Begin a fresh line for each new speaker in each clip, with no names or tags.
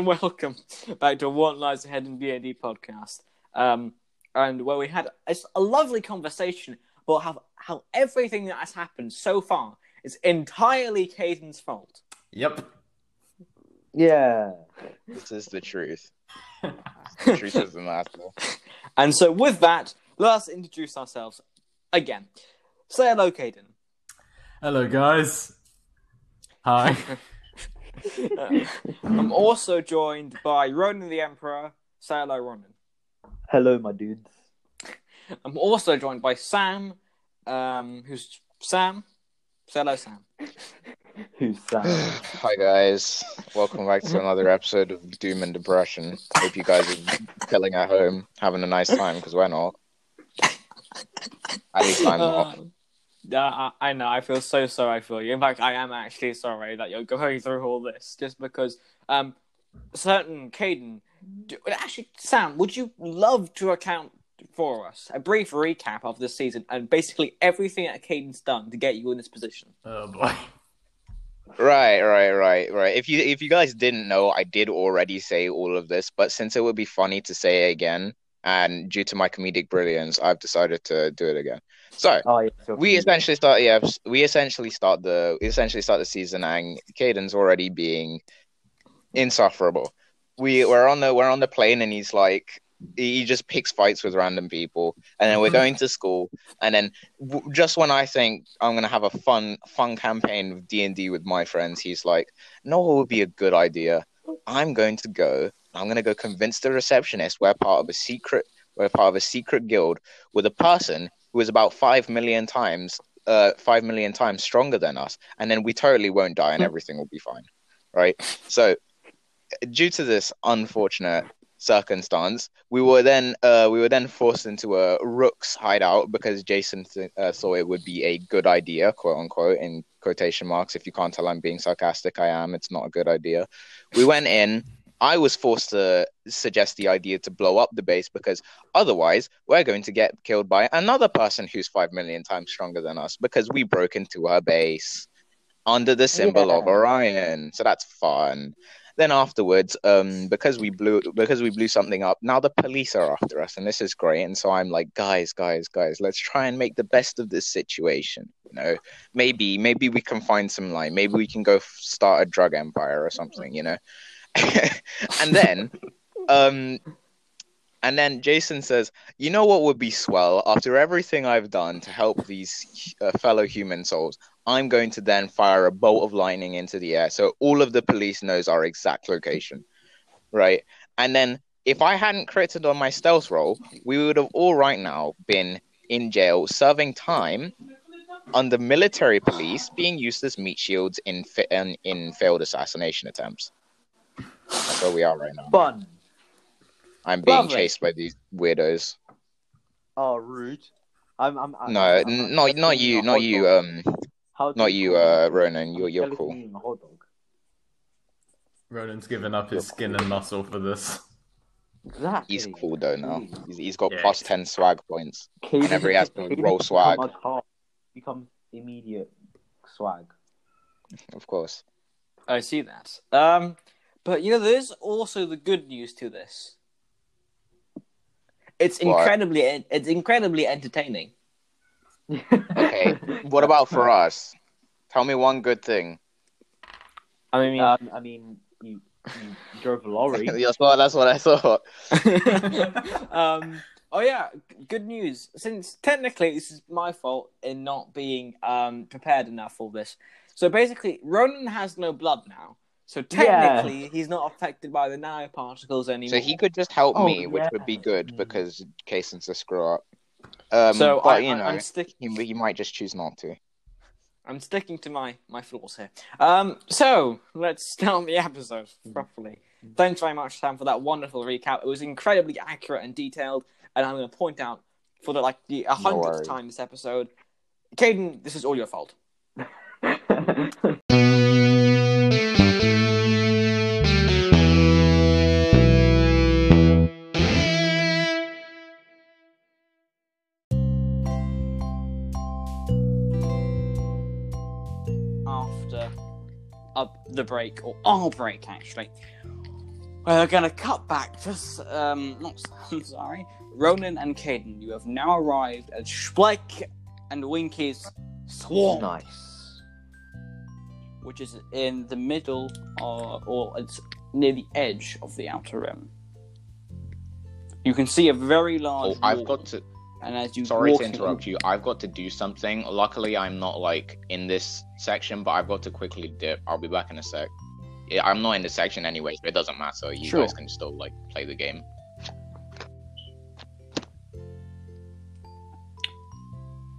and welcome back to What Lies Ahead in D&D podcast. Um, and where we had a, a lovely conversation about how, how everything that has happened so far is entirely Caden's fault.
Yep.
Yeah.
This is the truth. the truth is the matter.
And so with that, let us introduce ourselves again. Say hello, Caden.
Hello, guys. Hi.
Uh, I'm also joined by Ronan the Emperor. Say hello, Ronan.
Hello, my dudes.
I'm also joined by Sam, um, who's Sam. Say hello, Sam.
Who's Sam?
Hi guys, welcome back to another episode of Doom and Depression. Hope you guys are chilling at home, having a nice time because we're not. At least I'm not.
Uh, yeah, I, I know. I feel so sorry for you. In fact, I am actually sorry that you're going through all this, just because um, certain Caden. do- Actually, Sam, would you love to account for us a brief recap of this season and basically everything that Caden's done to get you in this position?
oh boy.
Right, right, right, right. If you if you guys didn't know, I did already say all of this, but since it would be funny to say it again, and due to my comedic brilliance, I've decided to do it again. So
Oh, so
we essentially start yeah we essentially start the we essentially start the season and Caden's already being insufferable. We we're on the we're on the plane and he's like he just picks fights with random people and then we're going to school and then w- just when I think I'm gonna have a fun fun campaign of D and D with my friends, he's like, "No, it would be a good idea? I'm going to go. I'm gonna go convince the receptionist we're part of a secret. We're part of a secret guild with a person who is about five million times, uh, five million times stronger than us, and then we totally won't die and everything will be fine, right? So, due to this unfortunate circumstance, we were then uh, we were then forced into a rook's hideout because Jason th- uh, thought it would be a good idea, quote unquote, in quotation marks. If you can't tell, I'm being sarcastic. I am. It's not a good idea. We went in. I was forced to suggest the idea to blow up the base because otherwise we're going to get killed by another person who's five million times stronger than us because we broke into her base under the symbol of Orion. So that's fun. Then afterwards, um, because we blew because we blew something up, now the police are after us, and this is great. And so I'm like, guys, guys, guys, let's try and make the best of this situation. You know, maybe maybe we can find some line. Maybe we can go start a drug empire or something. You know, and then, um, and then Jason says, "You know what would be swell? After everything I've done to help these uh, fellow human souls, I'm going to then fire a bolt of lightning into the air, so all of the police knows our exact location, right? And then if I hadn't critted on my stealth roll, we would have all right now been in jail serving time under military police being used as meat shields in in, in failed assassination attempts. That's where we are right now.
Fun.
I'm being
Lovely.
chased by these weirdos.
Oh, rude. I'm. I'm. I'm
No,
I'm,
n-
I'm
not not you, not you.
dog.
Um,
How
not you,
call
uh. Ronan. You're you're cool.
eating a hot dog.
Ronan's given up his skin and muscle for this.
Exactly.
He's cool though now. He's, he's got
Yeah.
plus ten swag points.
Caden
Whenever he has to roll swag.
a Become immediate swag.
Of course.
I see that. Um, but you know, there's also the good news to this. It's
What?
incredibly, it's incredibly entertaining.
Okay. What about for us? Tell me one good thing.
I mean,
Um, I mean, you, you drove a lorry.
that's what that's what I thought.
um, oh yeah, good news. Since technically this is my fault in not being um, prepared enough for this. So basically, Ronan has no blood now. So technically, he's not affected by the nanoparticles anymore.
So he could just help
Oh,
me, which would be good
Mm.
because Cason's a screw up. Um,
So
but
I,
you know,
I'm sticking.
he, he might just choose not to.
I'm sticking to my my flaws here. Um, so let's start the episode properly. Thanks very much, Sam, for that wonderful recap. It was incredibly accurate and detailed, and I'm going to point out for the like the hundredth
worries.
time this episode, Caden, this is all your fault. the break, or our break actually, We're gonna cut back to um, not I'm sorry, Ronan and Caden. You have now arrived at Spleck and Winky's swamp,
Nice.
which is in the middle, or, or it's near the edge of the outer rim. You can see a very large.
Oh, I've
wall,
got to.
And as you
Sorry
walk
to
in-
interrupt you. I've got to do something. Luckily, I'm not like in this section, but I've got to quickly dip. I'll be back in a sec. Yeah, I'm not in the section anyway, so it doesn't matter. You
Sure.
guys can still like play the game.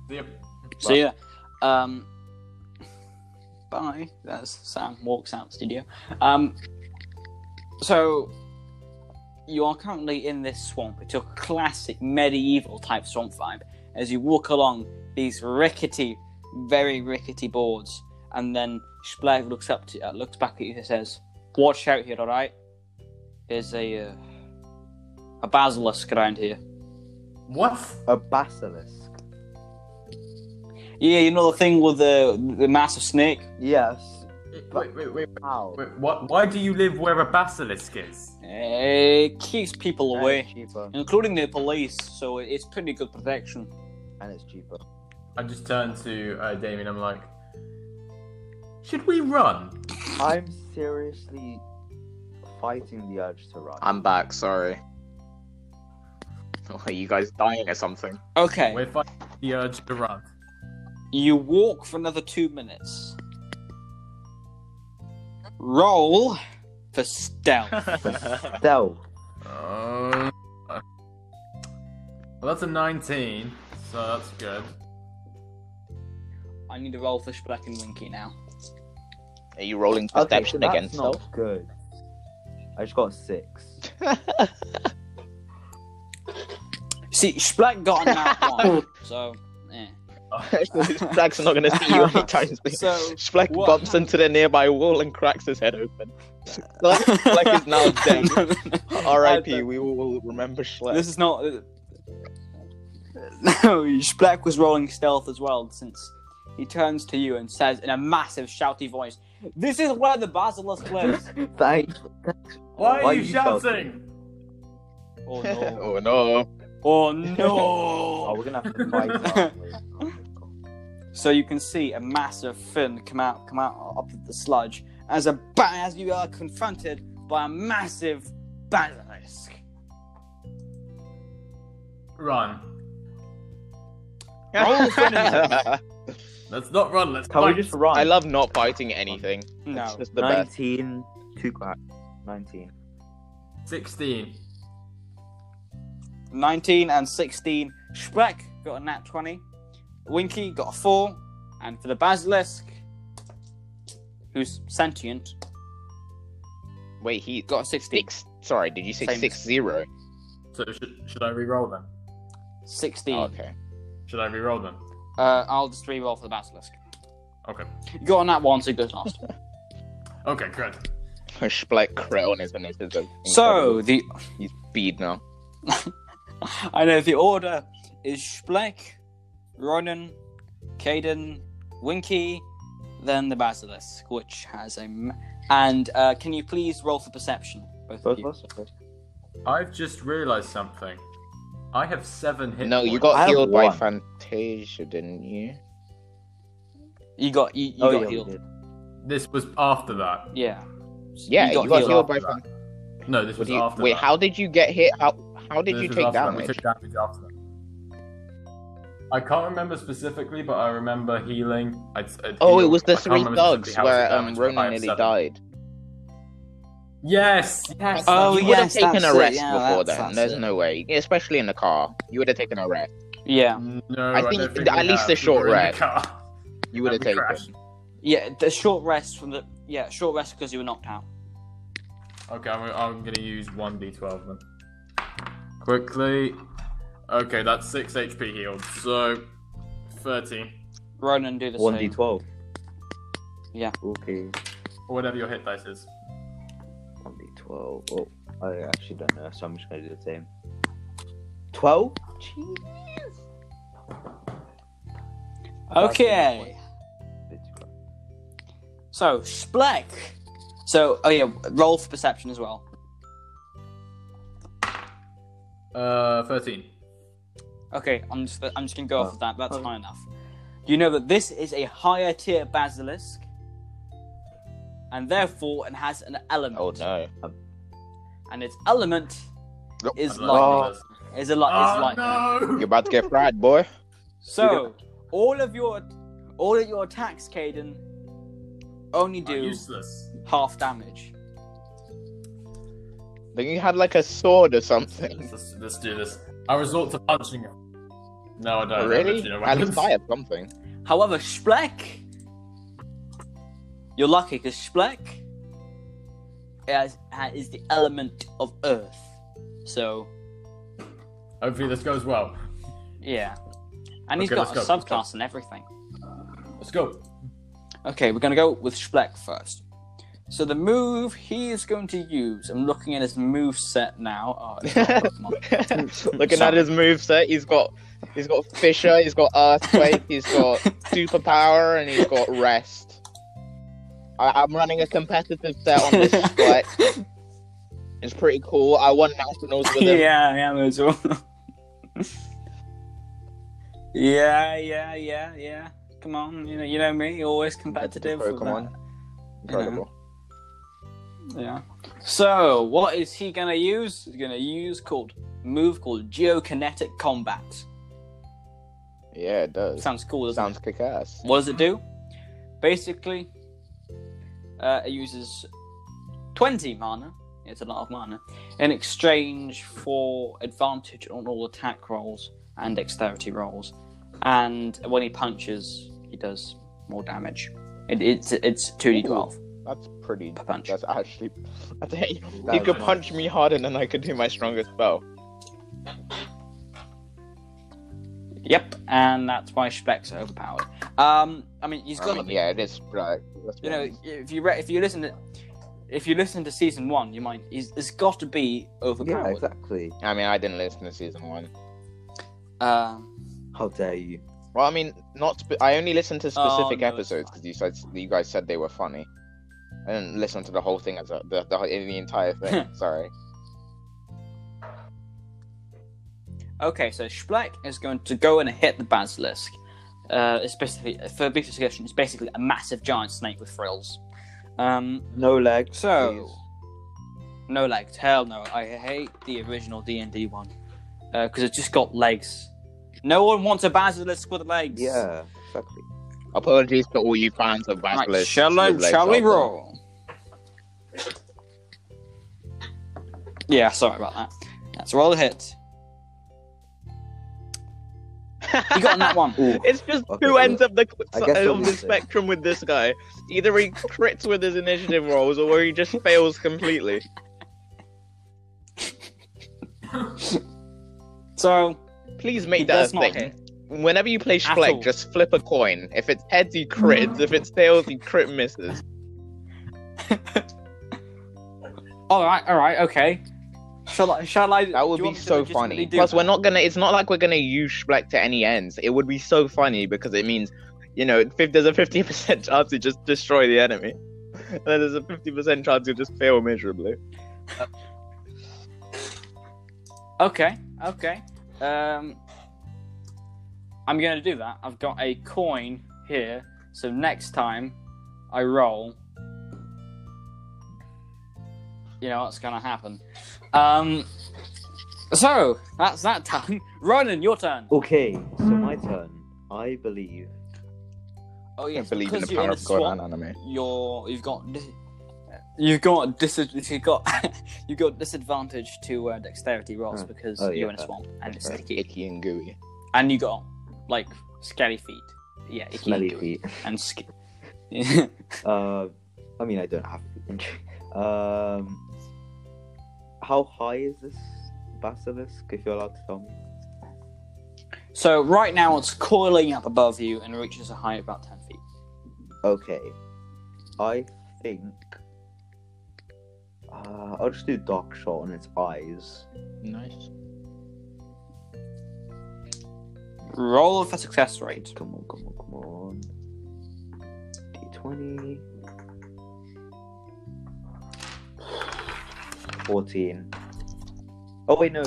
Yep.
So yeah, um, bye. That's Sam walks out studio. Um, so you are currently in this swamp. It's a classic medieval type swamp vibe. As you walk along these rickety, very rickety boards, and then Splag looks up to uh, looks back at you and says, "Watch out here, all right? There's a uh, a basilisk around here."
What?
A basilisk.
Yeah, you know the thing with the the massive snake.
Yes.
Wait, wait, wait.
How?
wait what? Why do you live where a basilisk is?
It keeps people
And
away,
it's cheaper.
including the police, so it's pretty good protection.
And it's cheaper.
I just turned to uh, Damien. I'm like, should we run?
I'm seriously fighting the urge to run.
I'm back. Sorry. Oh, are you guys dying or something?
Okay,
We're fighting the urge to run.
you walk for another two minutes. Roll for stealth.
Stealth.
Uh, well, that's a 19, so that's good.
I need to roll for Spleck and Winky now.
Are you rolling
Okay, so
perception
that's
against
not
stealth?
good. I just got a six.
See, Spleck got a nat one, so
Flag's not going to see you anytime soon.
So
Schleck
what
bumps into the nearby wall and cracks his head open. Schleck, Schleck is now dead.
No, no, no.
R.I.P. We will, will remember Schleck.
This is not. Uh, no, Schleck was rolling stealth as well, since he turns to you and says in a massive, shouty voice, "This is where the basilisk lives."
Thanks.
Why are
Why
you
you
shouting?
oh no!
oh no.
Oh no!
Oh, we're gonna have to fight. Aren't we?
so you can see a massive fin come out, come out up the sludge as a ba- as you are confronted by a massive basilisk.
Run.
Roll for.
Let's not run. Let's
Can
fight.
we just run?
I love not fighting anything. It's
No.
just the best.
19. Two crack. 19.
16.
19 and 16. Shrek got a nat 20. Winky got a 4. And for the Basilisk, who's sentient,
Wait, he
got a 16.
six. Sorry, did you say
Same.
six zero?
So should, should I re-roll them?
16.
Oh, okay.
Should I re-roll them?
Uh, I'll just re-roll for the Basilisk.
Okay.
You got on nat 1, so he goes last.
Okay, good.
Schleck crit on his initiative.
so, the.
he's speed now.
I know the order is Spleck, Ronan, Caden, Winky, then the Basilisk, which has a. m- And uh, can you please roll for perception? Both,
Both
of you.
of us? Okay.
I've just realised something. I have seven hit
No, you got
I
healed by. Fantasia, didn't you?
You got you, you
oh,
got
yeah,
healed.
This was after that.
Yeah.
Yeah, you got, healed, by
after
Fan-
No, this was
you-
after
Wait,
that.
how did you get hit? How how did
This
you take
after that. We
damage?
took damage after that. I can't remember specifically, but I remember healing. I, I
Oh, it was the
can't
three
remember
thugs where
much
um,
damage, but I
Ronan nearly
seven.
died.
Yes, yes.
Oh,
you
yeah.
would have taken a rest
yeah,
before
that's-
then.
that's
There's
it.
no way, especially in the car. You would have taken a rest.
Yeah.
No,
I
don't
think
think
at least
have.
a short
were in the
rest.
car.
You would have taken.
crashed.
Yeah, the short rest from the yeah, short rest because you were knocked out.
Okay, I'm, I'm gonna use one d12 then. Quickly. Okay, that's six HP healed. So, thirteen
Ronan, do the
One
same.
d twelve.
Yeah.
Okay.
or whatever your hit dice is.
One d twelve. Oh, I actually don't know, so I'm just gonna do the same. Twelve. Jeez.
Okay.
Bit too low.
So Spleck. So oh yeah, roll for perception as well.
Uh, thirteen.
Okay, I'm just I'm just gonna go off
Oh.
of that. That's
Oh.
high enough. You know that this is a higher tier basilisk, and therefore it has an element.
Oh no.
And its element
Nope.
is oh.
I'd
like is a lot
Oh,
is like
no!
You're about to get fried, boy.
so. All of your all of your attacks, Caden, only do half damage.
Then you had like a sword or something.
Let's, let's do this. I resort to punching him. No, I don't. I
really?
literally no
At least I have something.
However, Spleck, you're lucky because Spleck is, is the element of Earth. So
Hopefully this goes well.
yeah, and he's
Okay,
got a
go,
subclass and everything.
Let's go.
Okay, we're gonna go with Spleck first. So the move he is going to use, I'm looking at his move set now. Oh, it's.
Looking
Sorry.
at his move set, he's got he's got Fissure, he's got Earthquake, he's got Superpower, and he's got Rest. I, I'm running a competitive set on this split. It's pretty cool. I won nationals with him.
yeah, I am as well. yeah, yeah, yeah, yeah. Come on, you know, you know me, always competitive. with
Pokemon.
that.
Incredible.
Yeah. So, what is he gonna use? He's gonna use called move called Geokinetic Combat.
Yeah, it does.
Sounds cool, doesn't
Sounds kick ass.
What does it do? Basically, uh, it uses 20 mana. It's a lot of mana. In exchange for advantage on all attack rolls and dexterity rolls. And when he punches, he does more damage. It, it's it's 2d12
That's pretty.
per punch.
That's actually. That's, hey, he
That's
could
nice.
punch me harder than I could do my strongest spell.
Yep, and that's why Specs are overpowered. Um, I mean, he's got
mean,
to
yeah, it is. Right.
you know, if you re- if you listen to if you listen to season one, you might he's, it's got to be overpowered.
Yeah,
overpowered.
exactly.
I mean, I didn't listen to season one.
Um,
How dare you?
Well, I mean, not. Spe- I only listened to
Oh,
specific
no,
episodes because you said you guys said they were funny. I didn't listen to the whole thing as a, the, the the entire thing. Sorry.
Okay, so Spleck is going to go and hit the basilisk. Uh, it's basically for a big discussion. It's basically a massive giant snake with frills. Um,
No legs.
So-
please.
no legs. Hell no. I hate the original D and D one because it just got legs. No one wants a basilisk with legs.
Yeah, exactly.
Apologies to all you fans of
Right, shall I,
with legs
shall we
out there.
roll? Yeah, sorry about that. Let's roll a hit. You got on that one.
Ooh,
It's just
Okay,
two
well,
ends of the of the spectrum with this guy. Either he crits with his initiative rolls, or he just fails completely.
So,
Please make that a thing.
hit.
Whenever you play
At.
Schleck, just flip a coin. If it's heads, he crits. If it's tails, he crit misses.
All right, all right, okay. Shall I? Shall I?
That would be
want me to
so funny. Plus,
that?
we're not gonna. It's not like we're gonna use Schleck to any ends. It would be so funny because it means, you know, if there's a fifty percent chance to just destroy the enemy, and then there's a fifty percent chance to just fail miserably.
Okay, okay. Um, I'm gonna do that. I've got a coin here, so next time I roll, you know what's gonna happen. Um, so that's that time. Ronan, your turn.
Okay, so my turn. I believe.
Oh
I
yes,
believe in
because
the
you're
power
in a
of God
swamp,
and anime.
you're you've got you've got dis- you've got you've got disadvantage to uh, dexterity rolls
Oh.
because
Oh,
you're in a swamp and it's
Right.
sticky,
Icky and gooey.
and you got like scaly feet. Yeah, icky
Smelly
gooey.
feet.
and sk-
Uh, I mean, I don't have feet. um, how high is this basilisk? If you're allowed to tell me.
so right now it's coiling up above you and reaches a height of about ten feet.
Okay, I think. Uh, I'll just do dark shot on its eyes.
Nice.
Roll for success rate.
Come on, come on, come on. D20. 14. Oh, wait, no.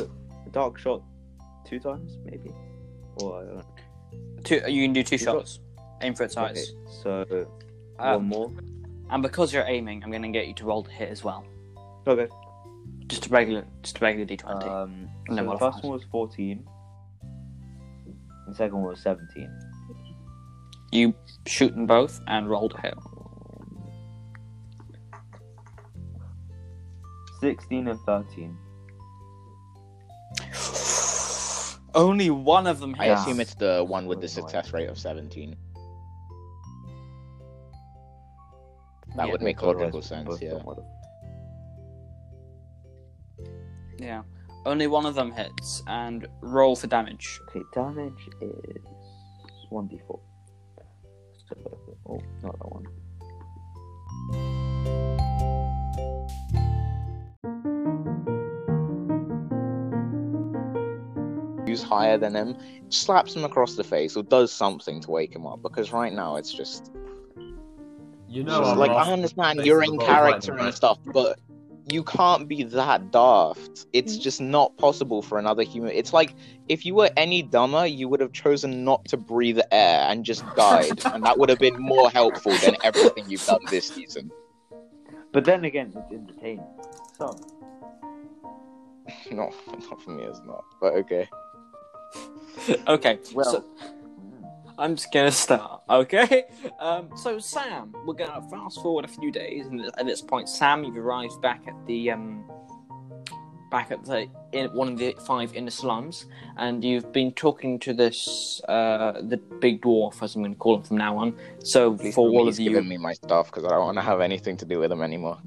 dark shot two times, maybe. Or I don't know.
Two, you can do two
Two
shots. Aim for its
Okay, so
Um,
one more.
and because you're aiming, I'm going to get you to roll to hit as well.
Okay.
Just a regular, just a regular d20.
Um, so the first one was 14. The second one was 17.
you shoot them both and roll to hit.
16 and 13.
Only one of them
I
hits.
assume it's the one with the success rate of 17. That
Yeah.
would make
Otherwise,
logical sense,
both
yeah.
don't modify.
Yeah. Only one of them hits and roll for damage.
Okay, damage is 1d4. So, oh, not that one.
Who's higher than him, slaps him across the face or does something to wake him up because right now it's just,
You know,
just like I understand you're in
of the
character and stuff, but you can't be that daft. It's mm. just not possible for another human. It's like if you were any dumber, you would have chosen not to breathe air and just died, and that would have been more helpful than everything you've done this season.
But then again, it's entertaining. So,
No, not for me, it's not. But okay.
okay.
well,
so I'm just gonna start. Okay. Um. So Sam, we're gonna fast forward a few days, and at this point, Sam, you've arrived back at the um. Back at the in one of the five inner slums, and you've been talking to this uh the big dwarf, as I'm to call him from now on. So
Please
for all of you,
giving me my stuff because I don't want to have anything to do with him anymore.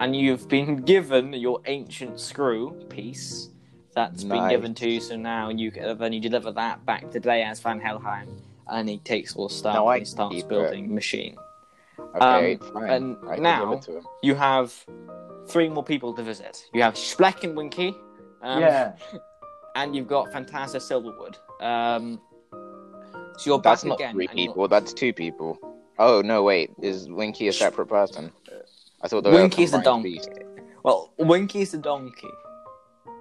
and you've been given your ancient screw piece that's been given to you. So now you then you deliver that back to Deas Van Helheim, and he takes all the stuff
No,
and he starts
keep it.
building machine.
Okay,
Um,
fine.
and
I
now-
give it to him.
You have three more people to visit. You have Spleck and Winky, um,
yeah.
and you've got Fantasia Silverwood. Um, so you're
That's
back
not
again.
three
and you're-
people. That's two people. Oh no, wait. Is Winky a separate person? I thought they were
Winky's the donkey.
beast.
Well, Winky's the donkey.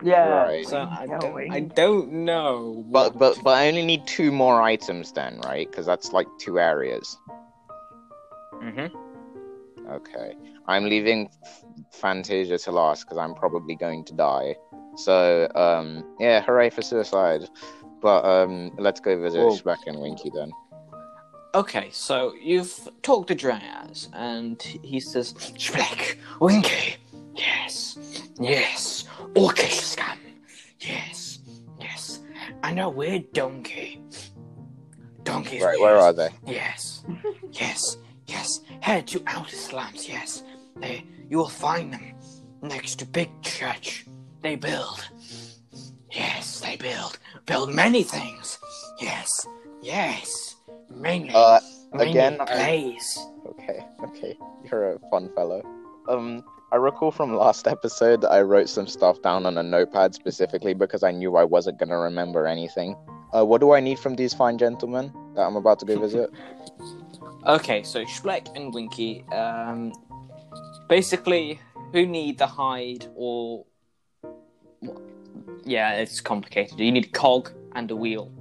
Yeah.
Right.
So I don't, I don't know.
But but but I only need two more items then, right? Because that's like two areas.
Mhm.
Okay. I'm leaving Fantasia to last because I'm probably going to die. So um yeah, hooray for suicide. But um let's go visit
Whoa.
Shbeck and Winky then.
Okay, so you've talked to Dryas, and he says, Spleck, Winky, yes, yes, Orcish scum, yes, yes. I know we're donkey. Donkeys.
Right, where
yes.
are they?
Yes, yes, yes. Head to outer slums, yes. They, you will find them next to big church. They build. Yes, they build. Build many things. Yes, yes. Mainly,
Uh
mainly
again, I- Okay, okay. You're a fun fellow. Um, I recall from last episode I wrote some stuff down on a notepad specifically because I knew I wasn't gonna remember anything. Uh, what do I need from these fine gentlemen that I'm about to go visit?
Okay, so Schleck and Winky, um, basically, who need the hide or. Yeah, it's complicated. You need a cog and a wheel.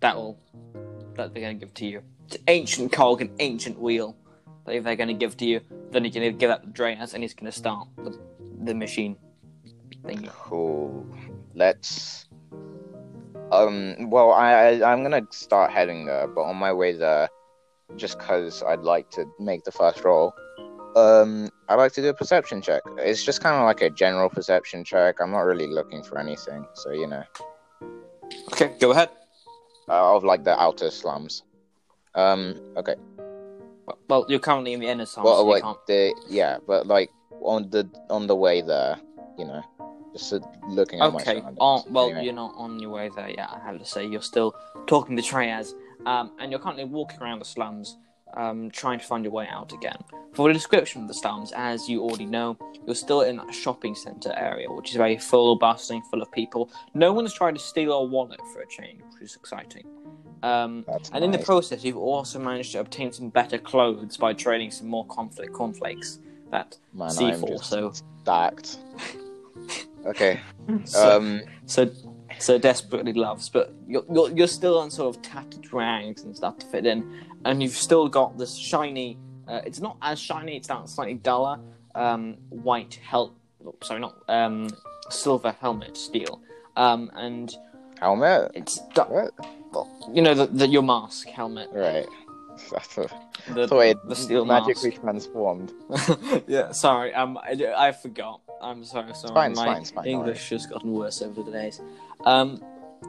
That will. That they're going to give to you. It's an ancient cog and ancient wheel that they're going to give to you. Then you can give that to Dreas and he's going to start the, the machine thingy.
Cool. Let's. Um. Well, I, I I'm gonna start heading there, but on my way there, just cause I'd like to make the first roll. Um, I'd like to do a perception check. It's just kind of like a general perception check. I'm not really looking for anything, so you know.
Okay, go ahead.
uh, of like the outer slums. Um. Okay.
Well, you're currently in the inner slums,
Well,
so
wait.
can't.
The yeah, but like on the on the way there, you know, just looking at my
Okay. Oh, well,
Anyway.
you're not on your way there yet. I have to say, you're still talking to Triaz, um, and you're currently walking around the slums, um, trying to find your way out again. For the description of the slums, as you already know, you're still in a shopping centre area, which is very full, bustling, full of people. No one's trying to steal your wallet for a change, which is exciting. Um, and in the process, you've also managed to obtain some better clothes by trading some more conflict cornflakes that
Man,
C4.
I'm just
So
stacked. Okay.
So,
Um.
so, so desperately loves, but you're, you're you're still on sort of tattered rags and stuff to fit in, and you've still got this shiny. Uh, it's not as shiny; it's that slightly duller um, white hel. Sorry, not um, silver helmet steel, um, and
Helmet.
it's du-
What?
Well, you know the, the your mask helmet,
Right. I thought,
the,
thought it
the steel
magically
mask.
transformed.
yeah, sorry. Um, I, I forgot. I'm sorry. Sorry.
fine,
My
fine, fine,
English has gotten worse over the days. Um,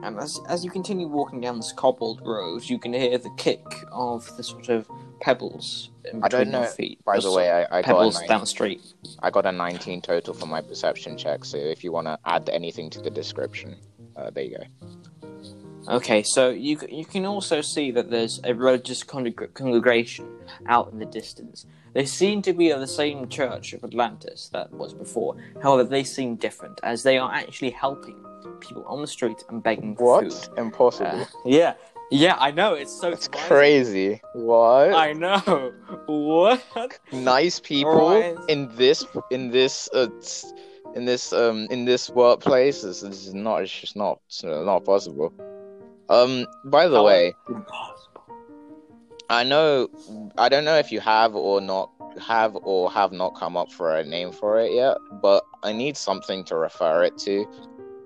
and as as you continue walking down this cobbled road, you can hear the kick of the sort of pebbles in
I don't
between your
know,
feet.
By the way, I, I got a
pebbles
19,
down the street.
I got a 19 total for my perception check. So if you want to add anything to the description, uh, there you go.
Okay, so you you can also see that there's a religious congreg- congregation out in the distance. They seem to be of the same church of Atlantis that was before. However, they seem different as they are actually helping people on the street and begging for
What?
food.
Impossible.
Uh, yeah, yeah, I know. It's so surprising.
crazy. What?
I know. What?
nice people
Right.
in this in this uh, in this um in this workplace this, this is not it's just not it's not possible um by the way i know i don't know if you have or not have or have not come up for a name for it yet but i need something to refer it to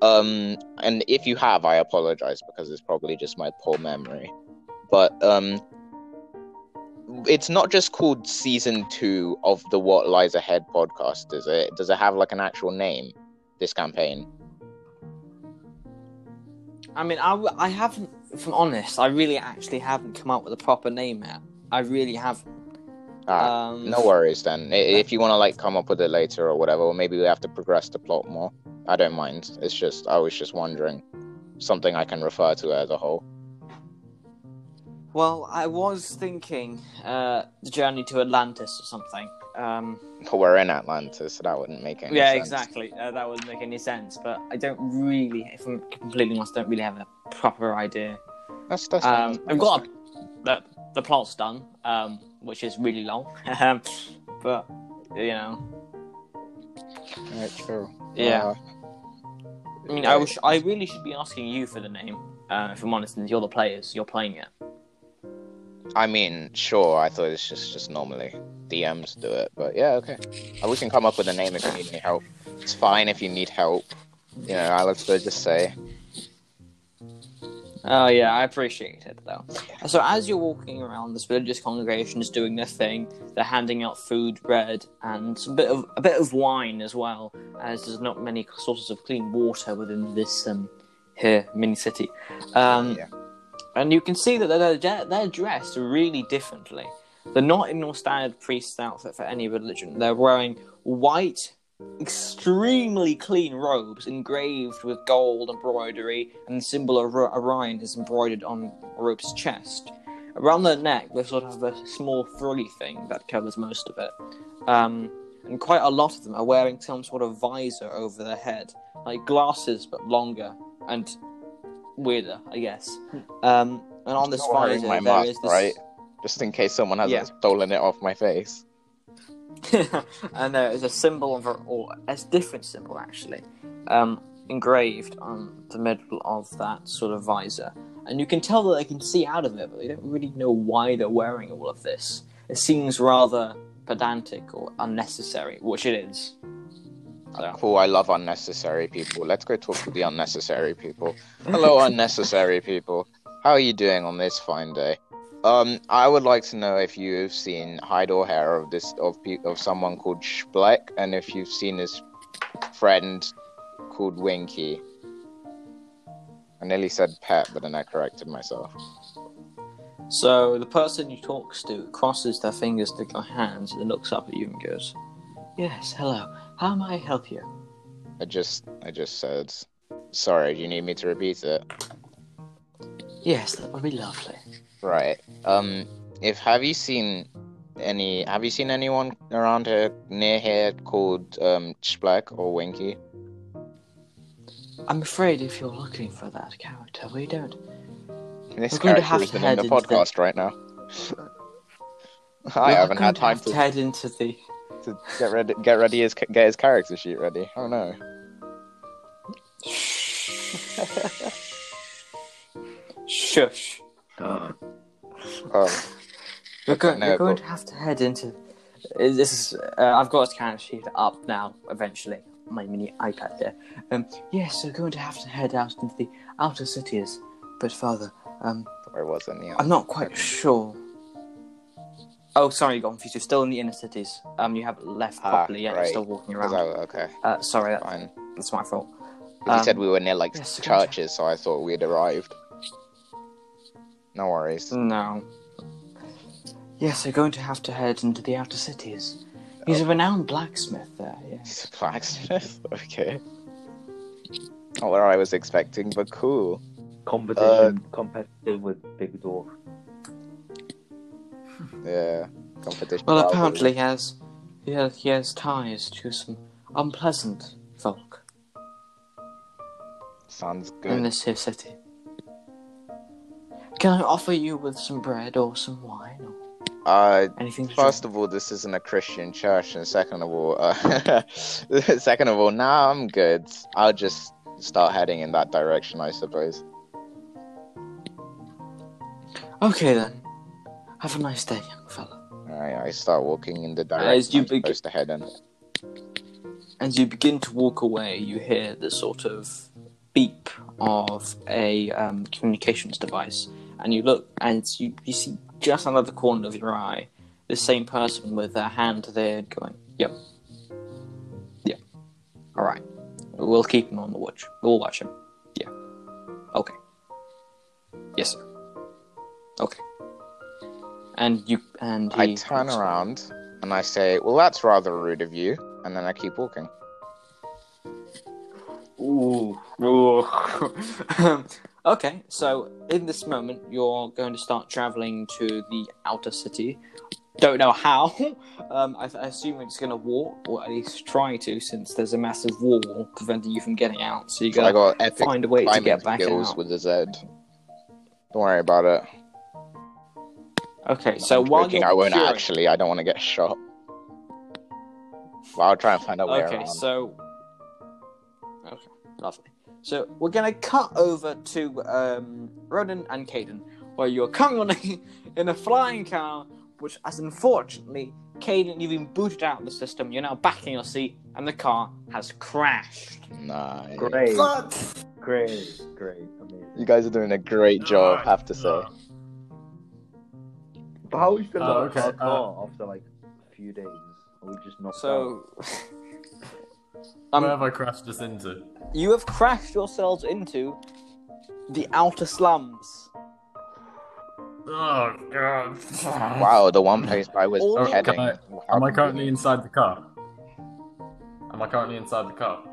um and if you have i apologize because it's probably just my poor memory but um it's not just called season two of the What Lies Ahead podcast, is it? Does it have like an actual name? This campaign.
I mean, I, I haven't, if I'm honest, I really actually haven't come up with a proper name yet. I really haven't.
Ah,
Um,
no worries then. If you want to like come up with it later or whatever, or maybe we have to progress the plot more. I don't mind. It's just I was just wondering something I can refer to as a whole.
Well, I was thinking uh, the journey to Atlantis or something. Um,
But we're in Atlanta, so that wouldn't make any
yeah,
sense.
exactly. Uh, that wouldn't make any sense. But I don't really, if I'm completely honest, don't really have a proper idea.
That's that's.
Um,
fine.
I've got a, the the plot's done, um, which is really long. Um, but you know,
Alright, true.
yeah.
Uh,
I mean, I wish I really should be asking you for the name. Uh, if I'm honest, since you're the players, you're playing it.
I mean, sure. I thought it's just just normally DMs do it, but yeah, okay. Uh, We can come up with a name if you need any help. It's fine if you need help. You know, Alex would just say,
Oh yeah, I appreciate it though. So as you're walking around, this religious congregation is doing their thing. They're handing out food, bread, and a bit of a bit of wine as well, as there's not many sources of clean water within this um here mini city. Um,
Yeah.
And you can see that they're they're dressed really differently. They're not in your standard priest's outfit for any religion. They're wearing white, extremely clean robes engraved with gold embroidery, and the symbol of Orion is embroidered on a robe's chest. Around their neck, they sort of have a small frilly thing that covers most of it. Um, and quite a lot of them are wearing some sort of visor over their head, like glasses but longer and weirder, I guess. Um, and on this
Not wearing
visor,
my
there
mask,
is this.
right? Just in case someone hasn't
Yeah.
stolen it off my face.
and there is a symbol of, or a different symbol actually, um, engraved on the middle of that sort of visor. And you can tell that they can see out of it, but they don't really know why they're wearing all of this. It seems rather pedantic or unnecessary, which it is.
Cool, I love unnecessary people. Let's go talk to the unnecessary people. Hello, unnecessary people. How are you doing on this fine day? Um, I would like to know if you've seen hide or hair of this of pe- of someone called Schbleck, and if you've seen his friend called Winky. I nearly said pet, but then I corrected myself.
so the person you talks to crosses their fingers to their hands and looks up at you and goes, "Yes, hello. How may I help you?"
I just I just said sorry. Do you need me to repeat it?
Yes, that would be lovely.
Right. Um. If have you seen any? Have you seen anyone around here near here called um Schbleck or Winky?
I'm afraid if you're looking for that character, we don't.
This
We're going to have to head
the
into the-
podcast right now. I
we're
haven't had
to
time to,
to head into the.
To get ready. Get ready his get his character sheet ready. Oh no.
Shush.
Uh,
Oh,
You're, go-
no,
you're going
but-
to have to head into. This is. Uh, I've got a count sheet up now. Eventually, my mini iPad there. Um. Yes, you're going to have to head out into the outer cities, but further. Um.
where was it? Yeah.
I'm not quite sure. Oh, sorry, you got confused. You're still in the inner cities. Um, you haven't left
Ah,
properly yet. You're still walking around.
I- okay,
Uh, sorry, that,
fine.
that's my fault.
'Cause you said
Um,
we were near like
yes,
churches, so I thought we'd arrived. No worries.
No. Yes, you're going to have to head into the outer cities. He's a renowned blacksmith there. Yes.
He's a blacksmith. Okay. Not what I was expecting, but cool.
competition, competitive with Big Dwarf.
Yeah. Competition.
Well,
rivalry.
apparently he has, he has he has ties to some unpleasant folk
Sounds good.
in this here city. Can I offer you with some bread or some wine or
Uh,
anything
first of all, this isn't a Christian church, and second of all, uh, second of all, nah, I'm good. I'll just start heading in that direction, I suppose.
Okay then. Have a nice day, young fella.
Alright, I start walking in the direction
As you
I'm
begin-
supposed to head in.
As you begin to walk away, you hear the sort of beep of a um, communications device, and you look and you, you see just under the corner of your eye the same person with their hand there going, "Yep, yep, all right, we'll keep him on the watch. We'll watch him. Yeah, okay, yes, sir. Okay." And you and he
I turn around and I say, "Well, that's rather rude of you," and then I keep walking.
Ooh. Ooh. Okay, so in this moment, you're going to start traveling to the outer city. Don't know how. Um, I, I assume it's going to walk, or at least try to, since there's a massive wall preventing you from getting out. So you
So I
got
got
to
epic
find a way to get back
skills
out.
with the Z. Don't worry about it.
Okay, so
I'm
while
joking,
you're
I won't
procuring-
actually. I don't want to get shot. Well, I'll try and find out way
Okay,
around.
so okay, lovely. So we're gonna cut over to um, Ronan and Caden, where you're currently in a flying car, which, as unfortunately, Caden, you've been booted out of the system. You're now back in your seat, and the car has crashed.
Nice.
Great, great, great, amazing.
You guys are doing a great job, have to say.
But how are we still
Oh,
not
okay,
our
uh,
car after like a few days? Are we just knocked out?
So,
Where
um,
have I crashed us into?
you have crashed yourselves into the outer slums.
Oh god.
Wow, the one place I was
Oh,
heading.
I- Am I currently inside the car? Am I currently inside the car?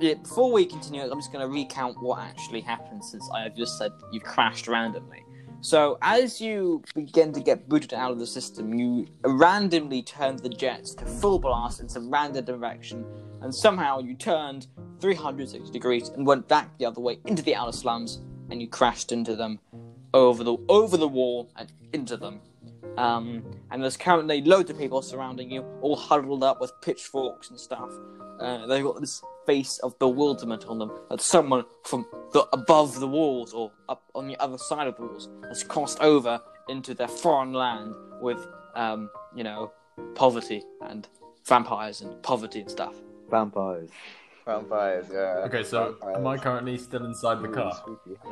Yeah, before we continue, I'm just going to recount what actually happened since I have just said you crashed randomly. So, as you begin to get booted out of the system, you randomly turned the jets to full blast in some random direction, and somehow you turned 360 degrees and went back the other way into the outer slums, and you crashed into them over the over the wall and into them. Um, and there's currently loads of people surrounding you, all huddled up with pitchforks and stuff. Uh, they've got this face of bewilderment on them that someone from the above the walls or up on the other side of the walls has crossed over into their foreign land with, um, you know, poverty and vampires and poverty and stuff.
Vampires.
Vampires, yeah.
Okay, so am I currently still inside the car?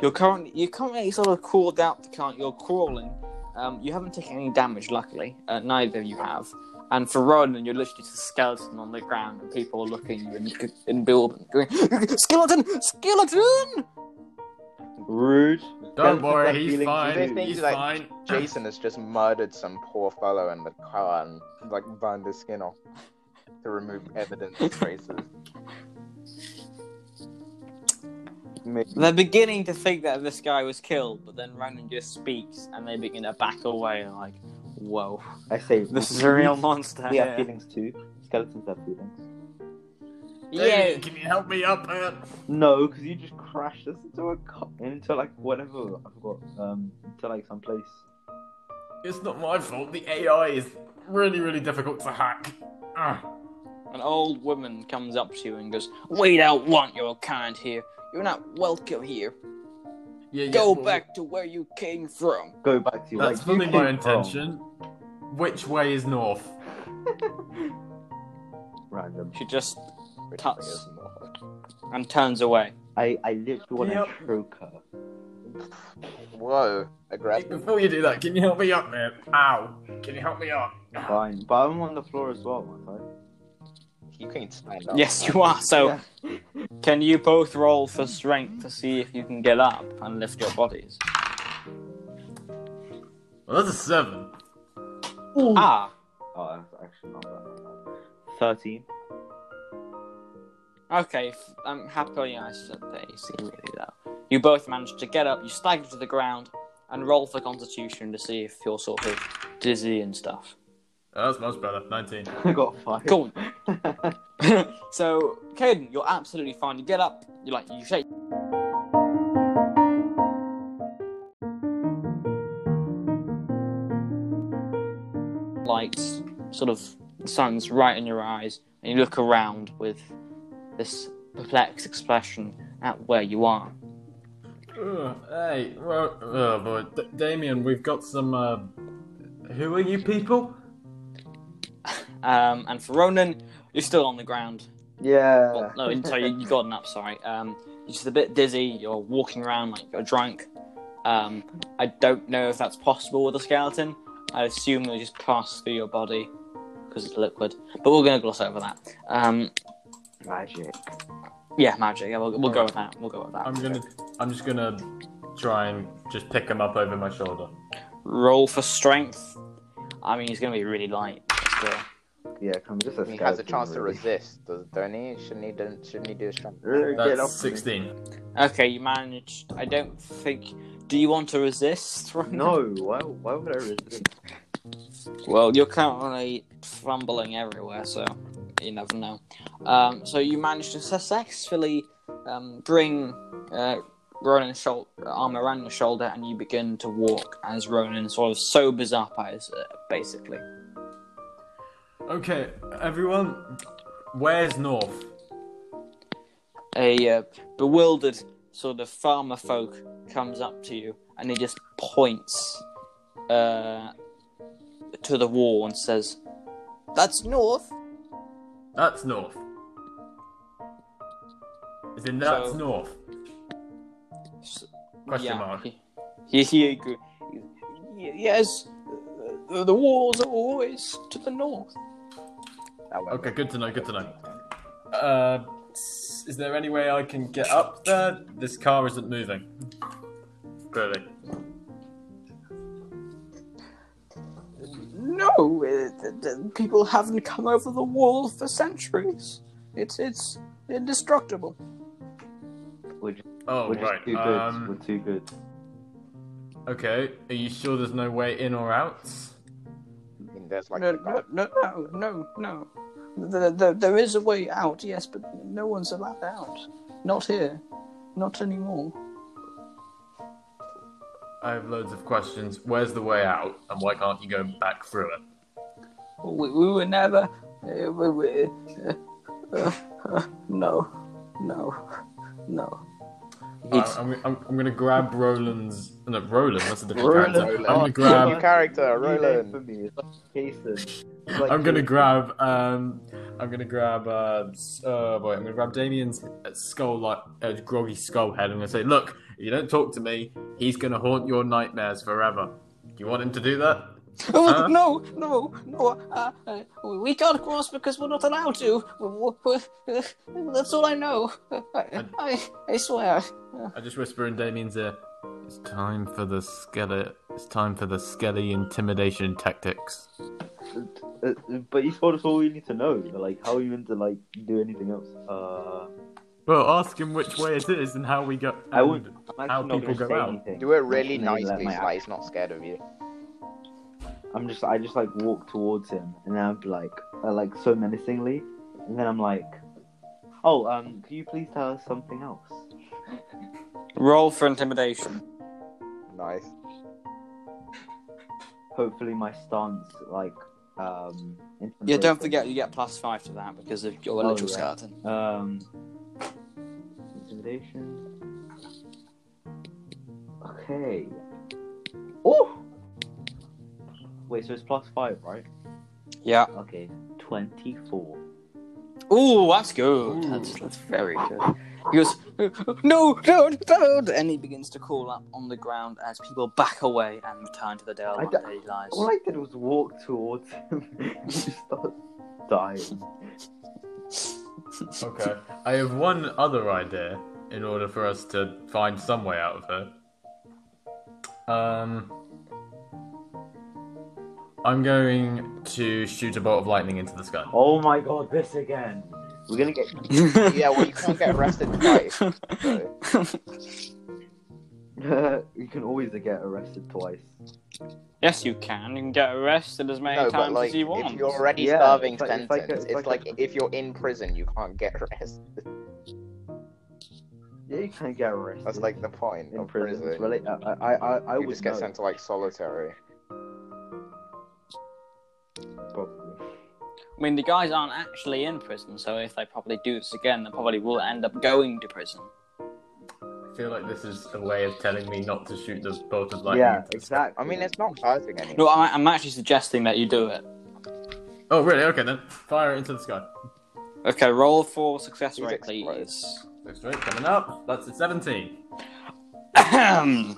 You're currently you currently sort of crawled out the car. You're crawling. Um, you haven't taken any damage, luckily. Uh, neither of you have. And for Ronan, you're literally just a skeleton on the ground, and people are looking at you in, in bewilderment, going, "Skeleton, skeleton!"
Rude.
Don't
Skeletons
worry,
have
he's
feelings
fine. He's
Like,
fine.
Jason has just murdered some poor fellow in the car and like burned his skin off to remove evidence and traces. Maybe-
They're beginning to think that this guy was killed, but then Ronan just speaks, and they begin to back away, and like, "Whoa,
I say
this is a real monster."
We have feelings too. Skeletons have feelings.
Yeah,
Hey, can you help me up, man?
No, because you just crashed us into a co- into like whatever I forgot. Um, into like some place.
It's not my fault. The AI is really, really difficult to hack. Ah.
An old woman comes up to you and goes, We don't want your kind here. You're not welcome here.
Yeah, yeah,
Go
well,
back to where you came from.
Go back to your
That's
like,
fully my
came from.
intention. Which way is north?
Random.
She just
Which
Tuts.
way is north?
and turns away.
I I literally want to choke her.
Whoa,
Hey,
aggressive.
Before you do that, can you help me up, man? Ow! Can you help me up?
Fine, but I'm on the floor as well, aren't
You can stand up.
Yes, you are. So,
Yeah.
can you both roll for strength to see if you can get up and lift your bodies?
Well, that's a seven.
Ah,
Oh, that's actually not that bad. Thirteen.
okay. I'm happy I said that. You see, really though. You both managed to get up. You stagger to the ground and roll for Constitution to see if you're sort of dizzy and stuff.
That's much better. 19.
I got five.
Cool. so, Caden, you're absolutely fine. You get up. You like you shake. Lights, sort of, the sun's right in your eyes, and you look around with this perplexed expression at where you are.
Ugh, hey, well, oh boy, D- Damien, we've got some. Uh... Who are you people?
Um, and for Ronan, you're still on the ground.
yeah.
Well, no, sorry, you, you gotten up. Sorry. Um, you're just a bit dizzy. You're walking around like you're drunk. Um, I don't know if that's possible with a skeleton. I assume it'll just pass through your body because it's liquid. But we're gonna gloss over that. Um,
Magic.
yeah, magic. Yeah, we'll, we'll go with that. We'll go with that.
I'm gonna. I'm just gonna try and just pick him up over my shoulder.
roll for strength. I mean, he's gonna be really light. Still.
Yeah, come just a
He has a
skeleton,
chance to
really.
resist, does- don't he? Shouldn't he? Do, shouldn't he do a strength?
Uh, get off
That's 16.
Okay, you managed. I don't think. Do you want to resist? Ronan?
No, why, why would I resist?
Well, you're currently fumbling everywhere, so you never know. Um, so you managed to successfully um, bring uh, Ronan's shou- arm around your shoulder, and you begin to walk as Ronan sort of sobers up, as uh, basically.
Okay, everyone, where's north?
A uh, bewildered sort of farmer folk comes up to you, and he just points uh, to the wall and says, "That's north."
That's north. Is in that's
So-
north.
S-
Question mark.
He, he, he agree- y- yes, uh, the walls are always to the north.
That way.
Okay, good to know. Good to know. Uh, is there any way I can get up there? This car isn't moving. Clearly.
No, uh, th- th- people haven't come over the wall for centuries. It's it's indestructible.
We're just,
Oh
we're just
right.
too good.
Um,
We're too good.
okay. Are you sure there's no way in or out?
I mean, there's like
No,
a
no, no, no, no, no. There, there, there is a way out, yes, but no one's allowed out. Not here. Not anymore.
I have loads of questions. Where's the way out, and why can't you go back through it?
We, we were never. Uh, we, we, uh, uh, uh, no, no, no.
Uh,
It's-
I'm, I'm, I'm gonna grab Roland's. No, Roland. That's a different
Roland.
character. I'm gonna
New
grab.
character,
New name
Roland.
for me. Jason. Like
I'm gonna grab. Um, I'm gonna grab. Uh, uh, boy, I'm gonna grab Damien's skull, like uh, groggy skull head. I'm gonna say, look, if you don't talk to me, he's gonna haunt your nightmares forever. Do you want him to do that?
Oh,
Huh?
no, no, no. Uh, uh, we can't cross because we're not allowed to. We- we- uh, that's all I know. I, I, I swear.
I just whisper in Damien's ear. It's time for the skelly. It's time for the skelly intimidation tactics.
Uh, uh, but you told us all we need to know. Like, how are you meant to like do anything else? Uh,
Well, ask him which way it is and how we go.
I would.
How
actually
people go out.
anything.
Do it really
just gonna
nicely
my
so like he's not scared of you.
I'm just, I just like walk towards him, and then I'm like, uh, like so menacingly, and then I'm like, oh, um, could you please tell us something else?
Roll for intimidation.
Nice.
Hopefully, my stance, like, um,
Yeah, don't forget you get plus five to that because of your
Oh,
literal
yeah.
skeleton.
Um, intimidation. Okay. Oh! Wait, so it's plus five, right?
Yeah.
Okay, 24.
Ooh, that's good. That's, that's very good. He goes, no, no, no, and he begins to crawl up on the ground as people back away and return to the Dale
I
where
d-
he lies.
All I did was walk towards him. he starts dying.
Okay. I have one other idea in order for us to find some way out of her. Um. I'm going to shoot a bolt of lightning into the sky.
Oh my god, this again. We're gonna get.
Yeah, well, you can't get arrested twice. So.
you can always get arrested twice.
yes, you can. You can get arrested as many
No, but
times
like,
as you want.
if you're already
Yeah,
serving
it's like- it's like a-
sentence,
it's
it's
like
like,
a-
if you're in prison, you can't get arrested.
Yeah, you can't get arrested.
That's like the point
in
of
prison.
prison.
It's really, eh? I, I, I, I
you
would
just get
know,
sent to like solitary.
Probably.
I mean, the guys aren't actually in prison, so if they probably do this again, they probably will end up going to prison.
I feel like this is a way of telling me not to shoot the bolt of lightning.
Yeah,
into the sky.
exactly.
I mean, it's not hurting anyone.
No, I, I'm actually suggesting that you do it.
Oh, really? Okay, then. Fire it into the sky.
Okay, roll for success
Please
rate,
explode.
please.
Looks great. Coming up. That's a 17.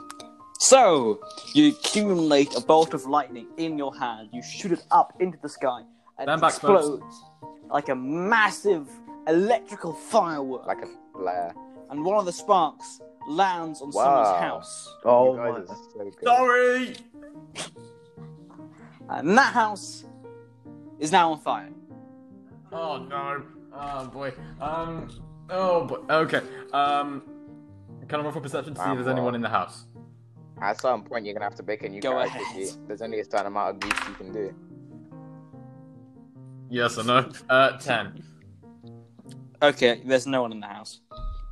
Ahem. so, you accumulate a bolt of lightning in your hand, you shoot it up into the sky, and
Stand
it
back, folks.
explodes like a massive electrical firework.
Like a flare.
and one of the sparks lands on
Wow.
someone's house.
oh
you
my.
guys are so good.
Sorry!
And that house is now on fire.
Oh, no. Oh, boy. Um. Oh, boy. Okay. Um. Can I roll for perception to see if there's anyone in the house?
At some point, you're gonna have to pick a new
Go
character.
ahead.
sheet. There's only a certain amount of geeks you can do.
Yes or no? Uh, 10.
Okay, there's no one in the house.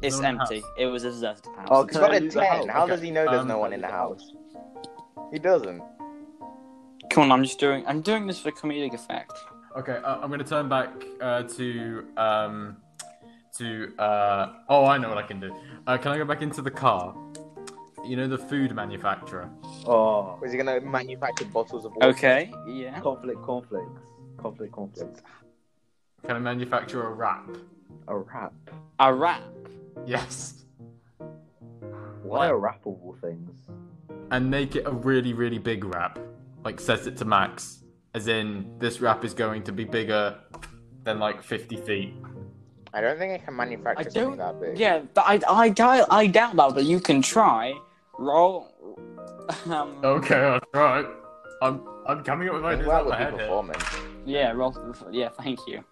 It's
No one in
empty. It was a deserted house.
Oh,
He's
Can
got
I
a
use the
10. How
Okay.
does he know there's
Um,
no one in the house? He doesn't.
Come on, I'm just doing. I'm doing this for comedic effect.
Okay, uh, I'm going to turn back uh, to. Um, to. Uh, oh, I know what I can do. Uh, can I go back into the car? You know, the food manufacturer.
Oh.
Was he gonna manufacture bottles of water?
Okay, yeah.
Conflict, conflicts. Conflict, conflicts.
Can I manufacture a wrap?
A wrap.
A wrap.
Yes.
Why a rap of all things?
and make it a really, really big wrap. Like set it to max. As in, this wrap is going to be bigger than like 50 feet.
I don't think I can manufacture
I
something that big.
Yeah, but I, I, doubt, I doubt that, but you can try. Roll. Um,
Okay, I'll try. I'm, I'm coming up with ideas
that
out
would
my
be
head here.
performance.
Yeah, roll. Yeah, thank you.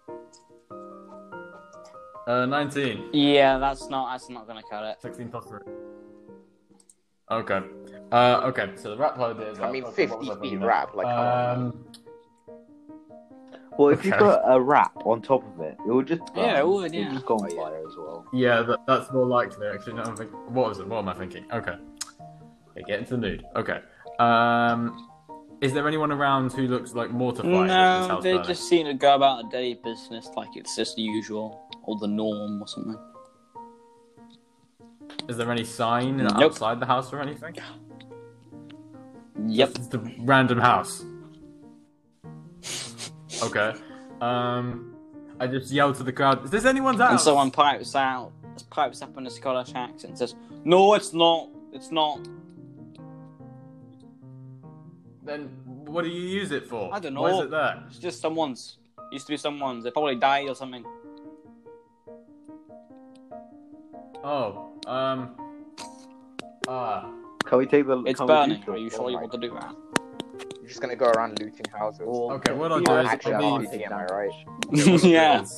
Uh, 19.
Yeah, that's not. That's not gonna cut it.
16 plus 3. Okay. Uh, okay, so the rap idea is
I mean,
Okay,
50
was I
feet
thinking
wrap, like,
um,
Well, if you
Okay.
put a rap on top of it, it would just burn.
Yeah, it would,
It'll
yeah.
just go on fire as well.
Yeah, that, that's more likely actually. No, I'm think- what was it? What am I thinking? Okay. Okay, get into the mood. Okay. Um, is there anyone around who looks like mortified? this
No,
house
they
burning?
just seem to go about a daily business like it's just the usual or the norm or something.
Is there any sign
Nope.
outside the house or anything?
Yep.
It's the random house. Okay. Um, I just yell to the crowd. Is this anyone's house?
And someone pipes out, pipes up in a Scottish accent and says, "No, it's not. It's not.
Then what do you use it for?
I don't know.
Why is it there?
It's just someone's. Used to be someone's. They probably died or something."
Oh, um, ah,
Can we take the?
It's burning. Are you
the-
sure you want to do that?
You're just gonna go around looting houses.
Or-
Okay, what I'll do is
Actually,
I'll
I'm
leave-
am I right?
yeah.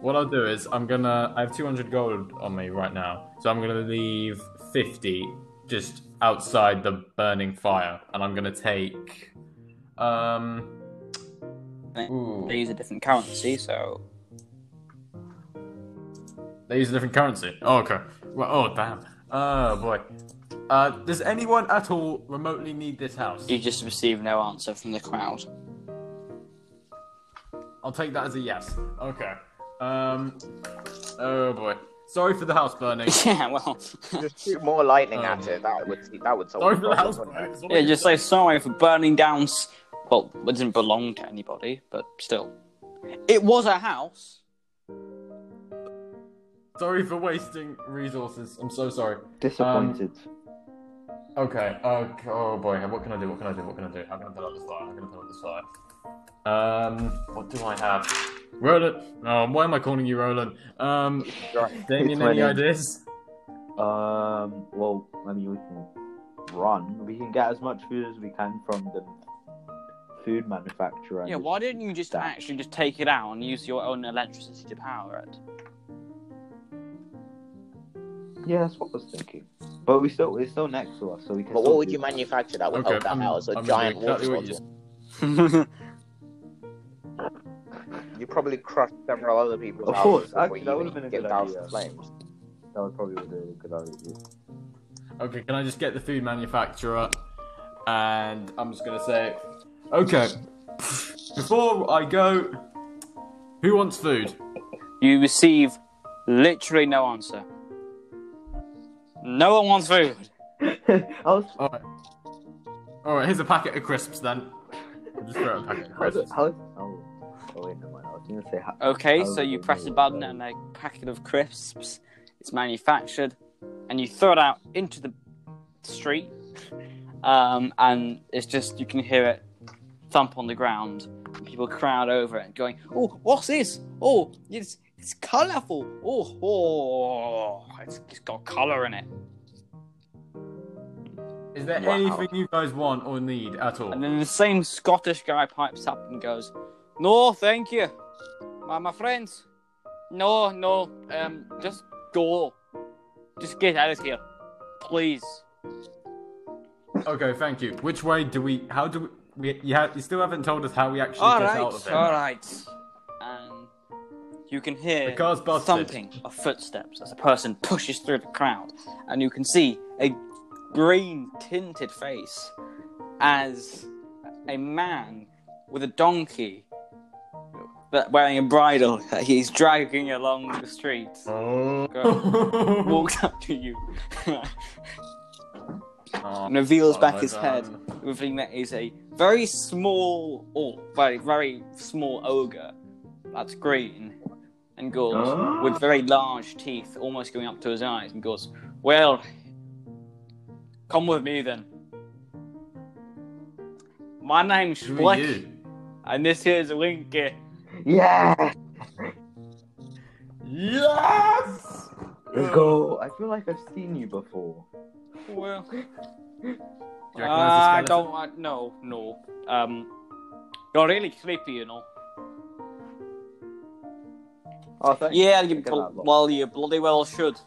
What I'll do is I'm gonna. I have 200 gold on me right now, so I'm gonna leave 50 just outside the burning fire, and I'm gonna take. Um. Ooh,
They use a different currency, so
they use a different currency. Oh, okay. Well, oh, damn. Oh boy. Uh, does anyone at all remotely need this house?
you just receive no answer from the crowd.
I'll take that as a yes. Okay. Um, Oh boy. Sorry for the house burning.
Yeah, well,
Just shoot more lightning
Oh.
at it. That would that would solve
Sorry
the
for the house burning.
wouldn't
That's all I
yeah,
can
just say sorry for burning down. Well, it didn't belong to anybody, but still, it was a house.
Sorry for wasting resources. I'm so sorry.
Disappointed.
Okay. Uh, oh boy. What can I do? What can I do? What can I do? How can I put out this fire? How can I put out this fire? Um, what do I have? Roland. Oh, why am I calling you Roland? Um, Damien, any ideas?
Um, well, I mean, we can run. We can get as much food as we can from the food manufacturer.
Yeah, why didn't you just
that.
actually just take it out and use your own electricity to power it?
Yeah, that's what I was thinking. But we still, it's still next to us, so we can.
But what would you
that.
manufacture that would
Okay,
help that
I'm-
house? A
I'm
giant
doing exactly
water bottle. You probably crush several other people.
Of course, actually, that would've been a good idea.
flames.
That would probably be a good idea.
Okay, can I just get the food manufacturer? And I'm just gonna say, okay. Before I go, who wants food?
you receive literally no answer. No one wants food.
Was.
All right. All right. Here's a packet of crisps then. I'll just throw a packet of
How,
crisps.
how, oh, oh, wait, never mind. I was going to say. How,
Okay,
how
so you press a button and a packet of crisps is manufactured, and you throw it out into the street, um, and it's just you can hear it thump on the ground. People crowd over it, going, "Oh, what's this? Oh, it's it's colourful. Oh, oh, it's, it's got colour in it."
Is there
Wow.
anything you guys want or need at all?
And then the same Scottish guy pipes up and goes, "No, thank you, my, my friends. No, no, um, just go. Just get out of here, please."
Okay, thank you. Which way do we? How do we? we you, ha- you still haven't told us how we actually
All
get
right,
out of
all
here.
right. And you can hear
The car's busted.
thumping of footsteps as a person pushes through the crowd, and you can see a green tinted face as a man with a donkey but wearing a bridle he's dragging along the street.
Oh.
walks up to you.
Oh,
and reveals back
have I
his head revealing that he's a very small or very very small ogre that's green and goes
Ah.
with very large teeth almost going up to his eyes and goes well come with me then. My name's Flick and this here's Winky
Yeah!
Yes.
Let's go. I feel like I've seen you before.
well
Do you
I don't I, no no um you're really creepy you know
Oh, thanks.
Yeah, you bl- well, you bloody well should.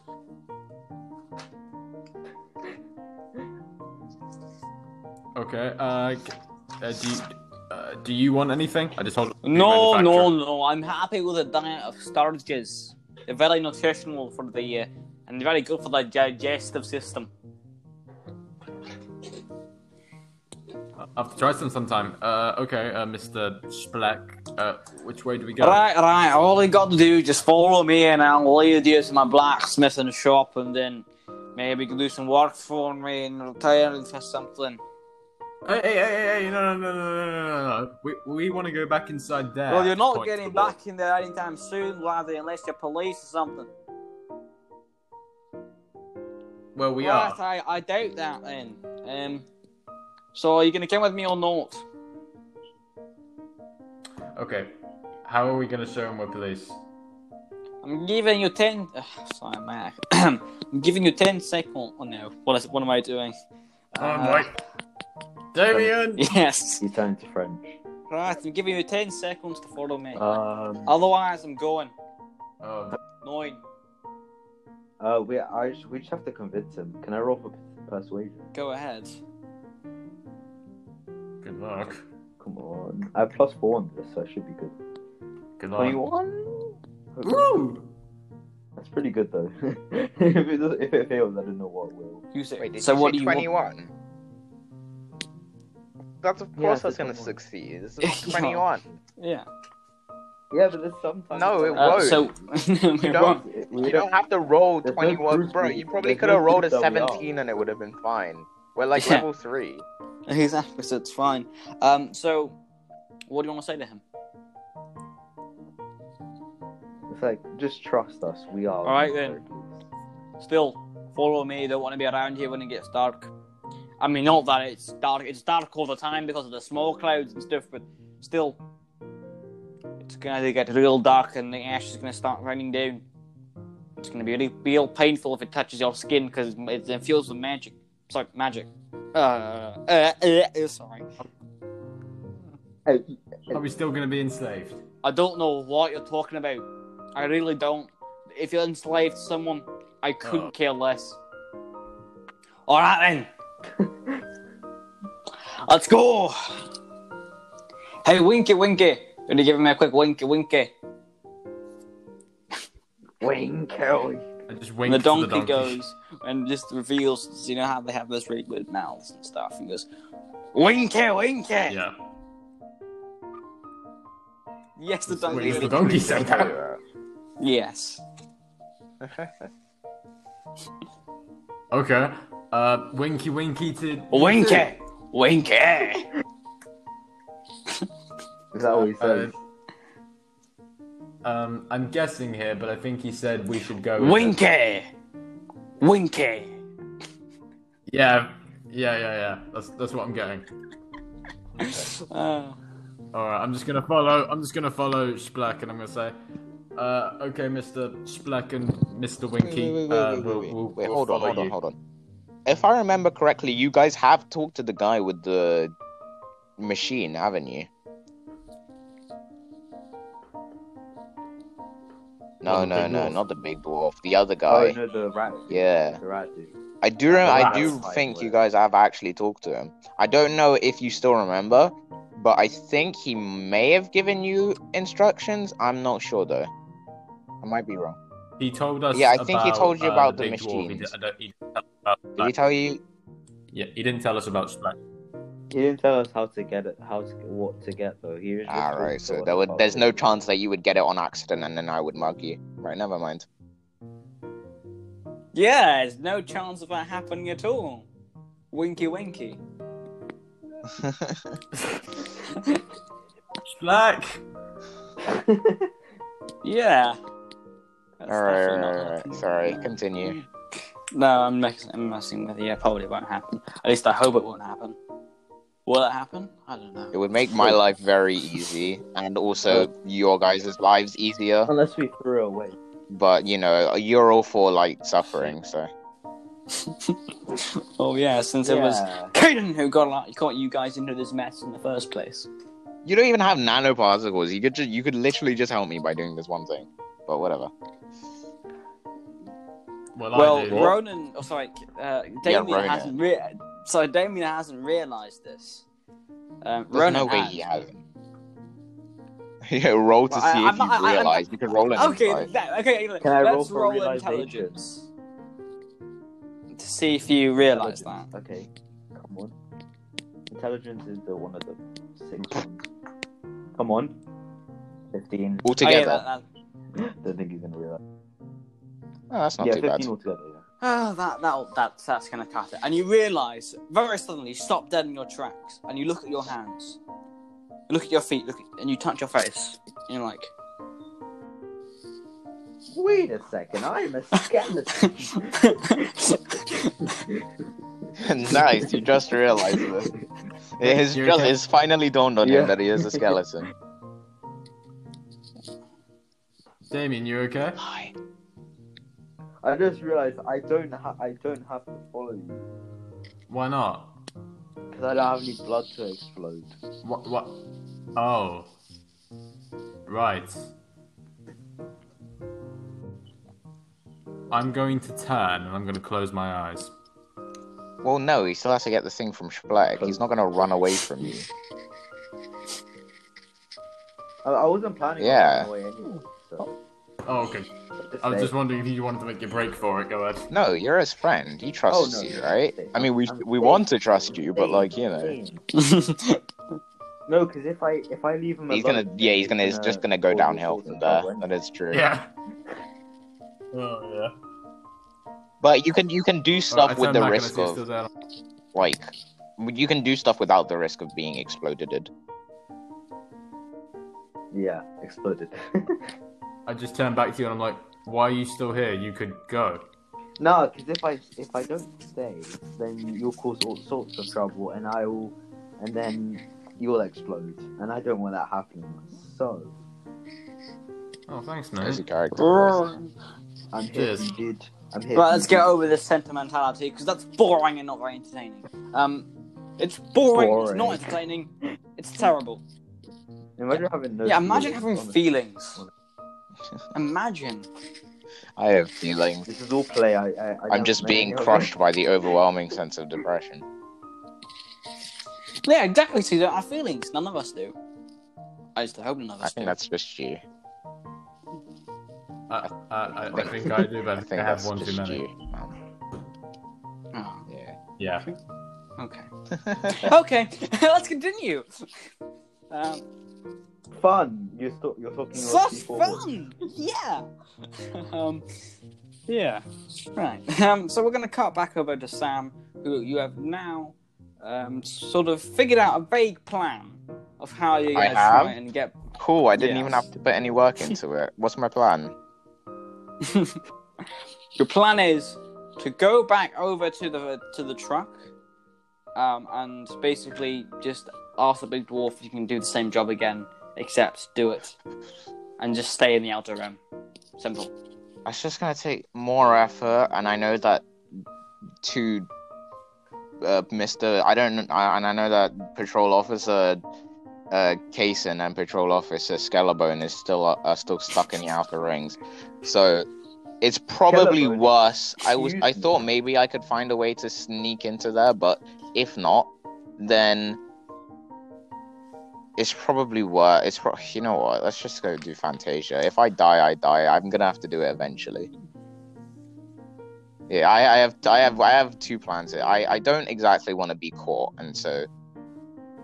Okay. Uh, uh, do you uh, do you want anything? I just hold.
No, no, no. I'm happy with a diet of starches. They're very nutritional for the uh, and very good for the digestive system.
I'll have to try some sometime. Uh, okay, uh, Mr. Spleck. Uh, which way do we go?
Right, right. All you got to do is just follow me, and I'll lead you to my blacksmithing shop, and then maybe you can do some work for me and retire for something.
Uh, hey, hey, hey, hey, no, no, no, no, no, no, no. We, we want to go back inside there.
Well, you're not getting back in there anytime soon, laddie, unless you're police or something.
Well, we
right,
are.
I, I doubt that then. Um, so, are you going to come with me or not?
Okay. How are we going to show him we're police?
I'm giving you 10. Ugh, sorry, Mac. I'm giving you 10 seconds. Oh no. What, is, what am I doing?
Oh,
uh,
my. Damien!
Yes.
You turned to French.
Right, I'm giving you ten seconds to follow me.
Um.
Otherwise, I'm going.
Oh,
Nine.
Uh. We. I. Just, we just have to convince him. Can I roll for persuasion?
Go ahead.
good luck.
Come on. I have plus four on this, so I should be good.
Good luck.
Twenty-one.
Woo!
That's pretty good though. if it does, if it fails, I don't know what will.
You say.
Wait, did
so
you
what
say
do you want?
21? That's of course
I
that's gonna succeed. This
Yeah.
is 21.
Yeah.
Yeah, but there's sometimes.
No, it
Uh,
won't.
so
You don't-
we
You
don't-
don't have to roll
There's no
21,
proof
bro. You probably could have rolled a
proof that we are.
17 and it would have been fine. We're like
Yeah.
level three.
Exactly, so it's fine. Um, so what do you want to say to him?
It's like just trust us. We are.
All right, then. Still, follow me. Don't want to be around here when it gets dark. I mean, not that it's dark. It's dark all the time because of the smoke clouds and stuff, but still, it's gonna get real dark and the ash is gonna start raining down. It's gonna be really, real painful if it touches your skin because it infused with magic. Sorry, magic. Uh, uh, uh, sorry.
Are we still going to be enslaved?
I don't know what you're talking about. I really don't. If you're enslaved to someone, I couldn't
Oh.
care less. Alright then. Let's go. Hey, Winky Winky. Gonna give him a quick Winky Winky.
Wayne Kelly.
I just
And the donkey,
the donkey.
goes and just reveals, you know how they have those really weird mouths and stuff, and goes, Winky Winky.
Yeah.
Yes, the
Wait,
donkey.
the donkey said that.
Yes.
Okay. Uh, winky winky to.
Winky. Winky.
Is that what he says?
Um, I'm guessing here, but I think he said we should go. with-
Winky. Winky.
Yeah, yeah, yeah, yeah. That's that's what I'm getting.
Uh,
All right, I'm just gonna follow. I'm just gonna follow Spleck, and I'm gonna say, uh, okay, Mr. Spleck and Mr. Winky.
Wait, wait, wait,
uh, we'll, we'll,
wait,
we'll
hold on,
follow
hold on,
you.
hold on. If I remember correctly, you guys have talked to the guy with the machine, haven't you? No,
Oh,
no, no,
dwarf.
not the big dwarf. The other
Oh
guy.
no, the rat.
Yeah.
The rat dude.
I do. Rem- I do think you guys have actually talked to him. I don't know if you still remember, but I think he may have given you instructions. I'm not sure though. I might be wrong.
He told us.
Yeah, I think he told you
uh,
about the
big dwarf. He,
machines.
di- I don't- he didn't tell us about
Did he tell you?
Yeah, he didn't tell us about Spleck.
He didn't tell us how to get it, how to what to get though. He was just
All right, so there would, there's
it.
no chance that you would get it on accident and then I would mug you. Right, never mind.
yeah, there's no chance of that happening at all. Winky Winky.
Spleck.
Yeah. That's
all right,
definitely
all
not
right, all right. Sorry, continue.
No, I'm messing, I'm messing with you. It probably won't happen. At least I hope it won't happen. Will it happen? I don't know.
It would make my life very easy and also your guys' lives easier.
Unless we threw away.
But you know, you're all for like suffering, so
oh yeah, since it was
Yeah.
Caden who got like, got you guys into this mess in the first place.
you don't even have nanoparticles. You could just, you could literally just help me by doing this one thing. But whatever.
Well,
well,
I do.
Ronan, oh sorry, uh, Damien
Ronan.
hasn't re- so Damien hasn't realised this. Um,
There's
Ronan
no way
has.
he hasn't. yeah, roll to
Well,
see
I'm
if
not-
you
I- I'm
realize. You can roll an
Okay,
insight.
that, okay. look,
Can I roll
let's
for
roll intelligence to see if you realise that.
Okay, come on. Intelligence is the one of the six ones. Come on. Fifteen.
Oh, yeah,
Altogether.
that, that,
Don't think he's gonna realize.
Oh, that's not
yeah,
too
fifteen
bad.
altogether. Yeah.
oh, that, that, that's, that's gonna cut it. And you realise very suddenly, you stop dead in your tracks, and you look at your hands, you look at your feet, look at, and you touch your face, and you're like,
Wait a second, I'm a skeleton.
nice, you just realized this. It has just it's finally dawned on
Yeah.
him that he is a skeleton.
Damien, you okay?
Hi.
I just realized I don't ha- I don't have to follow you
Why not?
because I don't have any blood to explode.
What? What? Oh. Right. I'm going to turn and I'm going to close my eyes.
Well, no, he still has to get the thing from Spleck. He's not gonna run away from you.
I, I wasn't planning
Yeah.
on running away anyway. So
Oh, okay. I was just wondering if you wanted to make a break for it. Go ahead.
No, you're his friend. He oh, trusts
Oh, no,
you, right?
I'm
I mean, we
I'm
we
saying-
want to trust you, but like you know.
No, because if I if I leave him
he's
alone,
gonna yeah, he's gonna it's just gonna go downhill
sorts
from there. That is true.
Yeah. Oh yeah.
But you can you can do stuff
Alright, I
with the
back and I
risk of like you can do stuff without the risk of being exploded.
Yeah, exploded.
I just turn back to you and I'm like, why are you still here? You could go.
no, because if I if I don't stay, then you'll cause all sorts of trouble, and I will, and then you'll explode, and I don't want that happening. So
Oh, thanks,
As a character.
Right,
I'm here,
Cheers.
dude. I'm here. for
let's get over this sentimentality because that's boring and not very entertaining. Um, it's boring. It's not
Boring.
entertaining. It's terrible.
Imagine having no.
yeah, imagine
feelings,
having
honestly.
feelings. Imagine.
I have feelings.
This is all play. I, I, I
I'm just being crushed by the overwhelming sense of depression.
Yeah, exactly. See, you don't feelings. None of us do. I just hope none of
I
us
think that's just you.
I, I, I, I think I do, but I
I
think
think
I have one too many.
you.
Oh,
Yeah.
Yeah.
okay. okay. Let's continue. Um,
Fun. You're, st- you're talking
so
about people.
fun. Yeah. um, yeah. Right. Um, so we're going to cut back over to Sam, who you have now um, sort of figured out a vague plan of how you're going to try and get.
Cool. I didn't even have to put any work into it. What's my plan?
Your plan is to go back over to the to the truck, um, and basically just ask the big dwarf if you can do the same job again, except do it, and just stay in the outer rim. Simple.
It's just gonna take more effort, and I know that to uh, Mister, I don't, I, and I know that Patrol Officer uh, Caden and Patrol Officer Skelebone is still uh, are still stuck in the outer rings, so it's probably
Skelebone.
worse. I was, I thought maybe I could find a way to sneak into there, but if not, then. It's probably worse. It's pro- you know what? Let's just go do Fantasia. If I die, I die. I'm gonna have to do it eventually. Yeah, I, I have I have I have two plans here. I, I don't exactly want to be caught, and so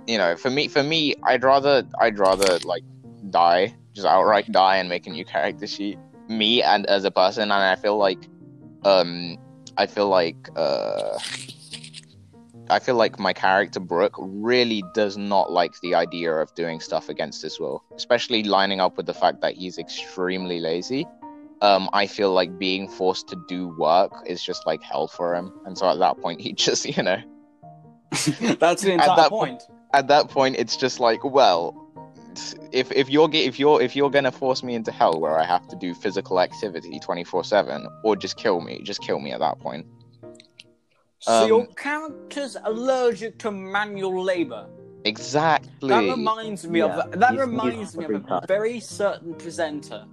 you know, for me for me, I'd rather I'd rather like die, just outright die and make a new character sheet. Me and as a person, and I feel like um I feel like uh I feel like my character Brooke really does not like the idea of doing stuff against his will, especially lining up with the fact that he's extremely lazy. Um, I feel like being forced to do work is just like hell for him, and so at that point, he just, you know,
That's the
At
entire
that
point.
at that point, it's just like, well, if if you're if you're if you're gonna force me into hell where I have to do physical activity twenty four seven, or just kill me, just kill me at that point.
So
um,
your character's allergic to manual labor.
Exactly.
That reminds me
Yeah,
of that
he's-
reminds
he's
me of a
time.
very certain presenter.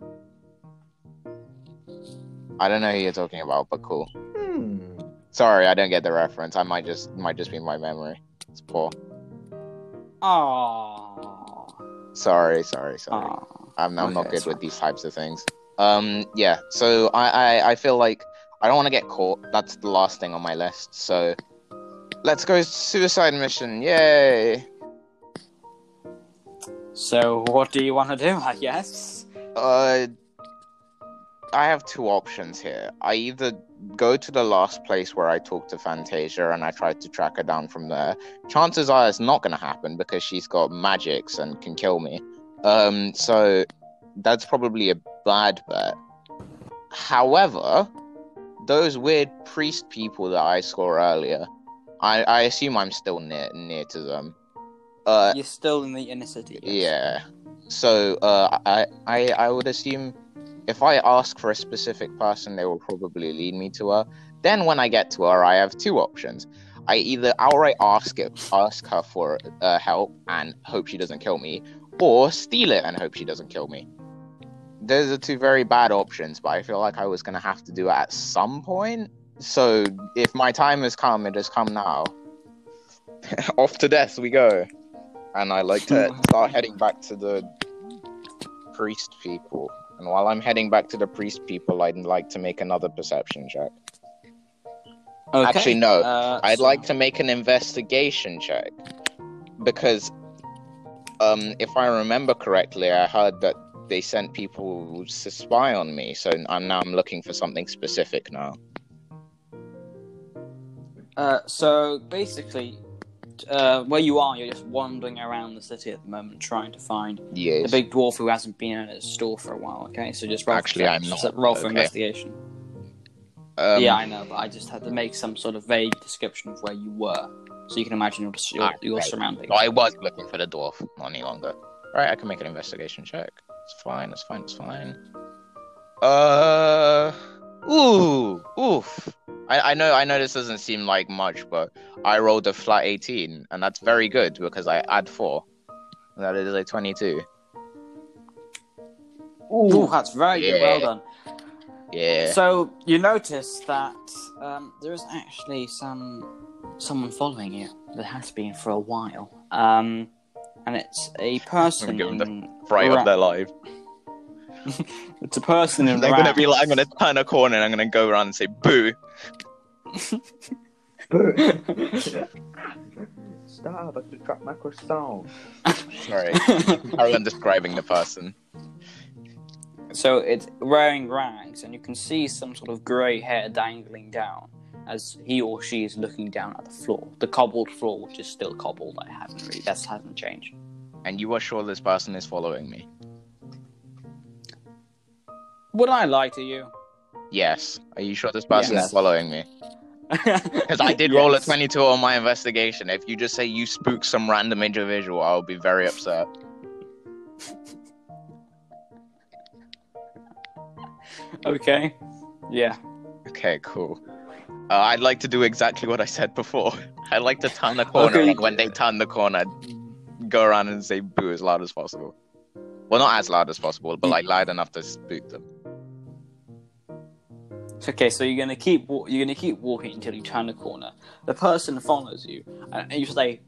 I don't know who you're talking about, but cool.
Hmm.
Sorry, I don't get the reference. I might just might just be my memory. It's poor.
Aww.
Sorry, sorry, sorry.
Aww.
I'm I'm not good
that's
with these types of things. Um, yeah. So I I, I feel like I don't want to get caught. That's the last thing on my list. So let's go suicide mission. Yay!
So what do you want to do? I guess.
Uh, I have two options here. I either go to the last place where I talked to Fantasia and I try to track her down from there. Chances are it's not going to happen because she's got magics and can kill me. Um, so that's probably a bad bet. However, those weird priest people that I saw earlier, I, I assume I'm still near near to them. Uh,
You're still in the inner city. yes.
yeah. So uh, I, I I would assume if I ask for a specific person, they will probably lead me to her. Then when I get to her, I have two options. I either outright ask it, ask her for uh, help and hope she doesn't kill me, or steal it and hope she doesn't kill me. Those are two very bad options, but I feel like I was gonna have to do it at some point. So if my time has come, it has come now. Off to death we go. And I like to start heading back to the priest people. And while I'm heading back to the priest people, I'd like to make another perception check.
Okay.
Actually, no.
Uh,
I'd
so-
like to make an investigation check because, um, if I remember correctly, I heard that they sent people to spy on me. So I'm now I'm looking for something specific now.
Uh, so basically, uh, where you are, you're just wandering around the city at the moment, trying to find the big dwarf who hasn't been in his store for a while. Okay, so just roll
Actually,
for,
I'm
just
not,
roll for
okay.
investigation.
Um,
yeah, I know, but I just had to make some sort of vague description of where you were, so you can imagine your your,
Ah,
your
right.
surroundings.
I was looking for the dwarf, not any longer. Right, I can make an investigation check. It's fine. It's fine. It's fine. Uh, ooh, oof. I, I know. I know this doesn't seem like much, but I rolled a flat eighteen, and that's very good because I add four. That is a twenty-two.
Ooh, that's very good. Well done.
Yeah.
So you notice that um, there is actually some someone following you that has been for a while, um, and it's a person.
give 'em the
in
Right
ra-
up their life.
It's a person in
I'm gonna be like, I'm gonna turn a corner and I'm gonna go around and say boo. boo.
Stop! I could drop my croissant.
Sorry. Carry on describing the person.
so it's wearing rags, and you can see some sort of grey hair dangling down as he or she is looking down at the floor, the cobbled floor, which is still cobbled. I haven't really that hasn't changed.
And you are sure this person is following me?
Would I lie to you?
Yes. Are you sure this person
Yes.
is following me? Because I did roll a 22 on my investigation. If you just say you spook some random individual, I'll be very upset.
Okay. Yeah.
Okay, cool. Uh, I'd like to do exactly what I said before. I'd like to turn the corner,
Okay.
and when they turn the corner, go around and say boo as loud as possible. Well, not as loud as possible, but like loud enough to spook them.
Okay, so you're gonna keep wa- you're gonna keep walking until you turn the corner. The person follows you, and and you say,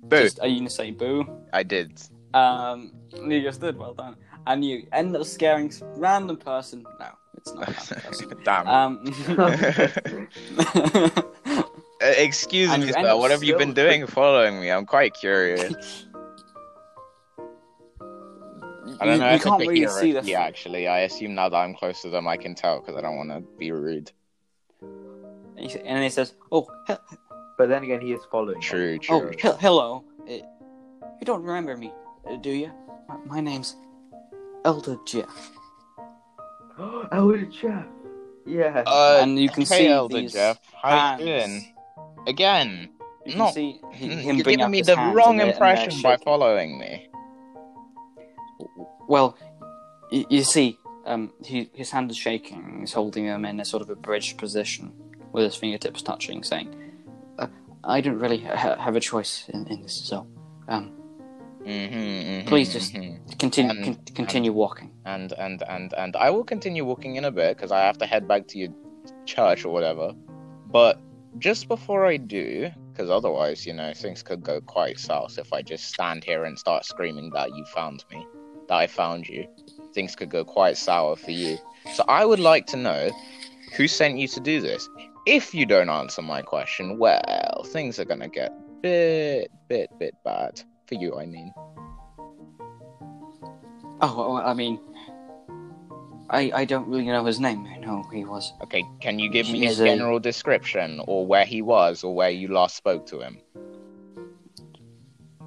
Boo!
just- "Are you gonna say boo?"
I did.
Um, you just did well done, and you end up scaring random person. No, it's not a.
Damn.
Um,
Uh, excuse
And
me,
you
sir. What have you been doing following me? I'm quite curious. I don't
you,
know
you
if
can't really see the.
hierarchy, actually. I assume now that I'm close to them, I can tell because I don't want to be rude.
And he- says, "Oh, he-
But then again, he is following. us.
True,
oh,
true.
he- hello. Uh, you don't remember me, uh, do you? My, my name's Elder Jeff."
Elder Jeff. Yeah.
Uh,
and you can
hey,
see
Elder
these
Jeff. How you doing? Again,
You can see
mm,
him
you're giving
up
me
his
the
hands
wrong
and they're- and they're
impression by following me.
Well, you, you see, um, he, his hand is shaking. He's holding them in a sort of a bridge position with his fingertips touching, saying, uh, "I don't really ha- have a choice in, in this, so um,
Mm-hmm,
Please just- continue
And-
con- continue walking."
and and and and I will continue walking in a bit because I have to head back to your church or whatever. But just before I do, because otherwise, you know, things could go quite south if I just stand here and start screaming that you found me, that I found you. Things could go quite sour for you. So I would like to know who sent you to do this. If you don't answer my question, well, things are gonna get bit, bit, bit bad for you. I mean.
Oh, well, I mean, I I don't really know his name. I know who he was.
Okay, can you give me a
He's a-
general description or where he was or where you last spoke to him?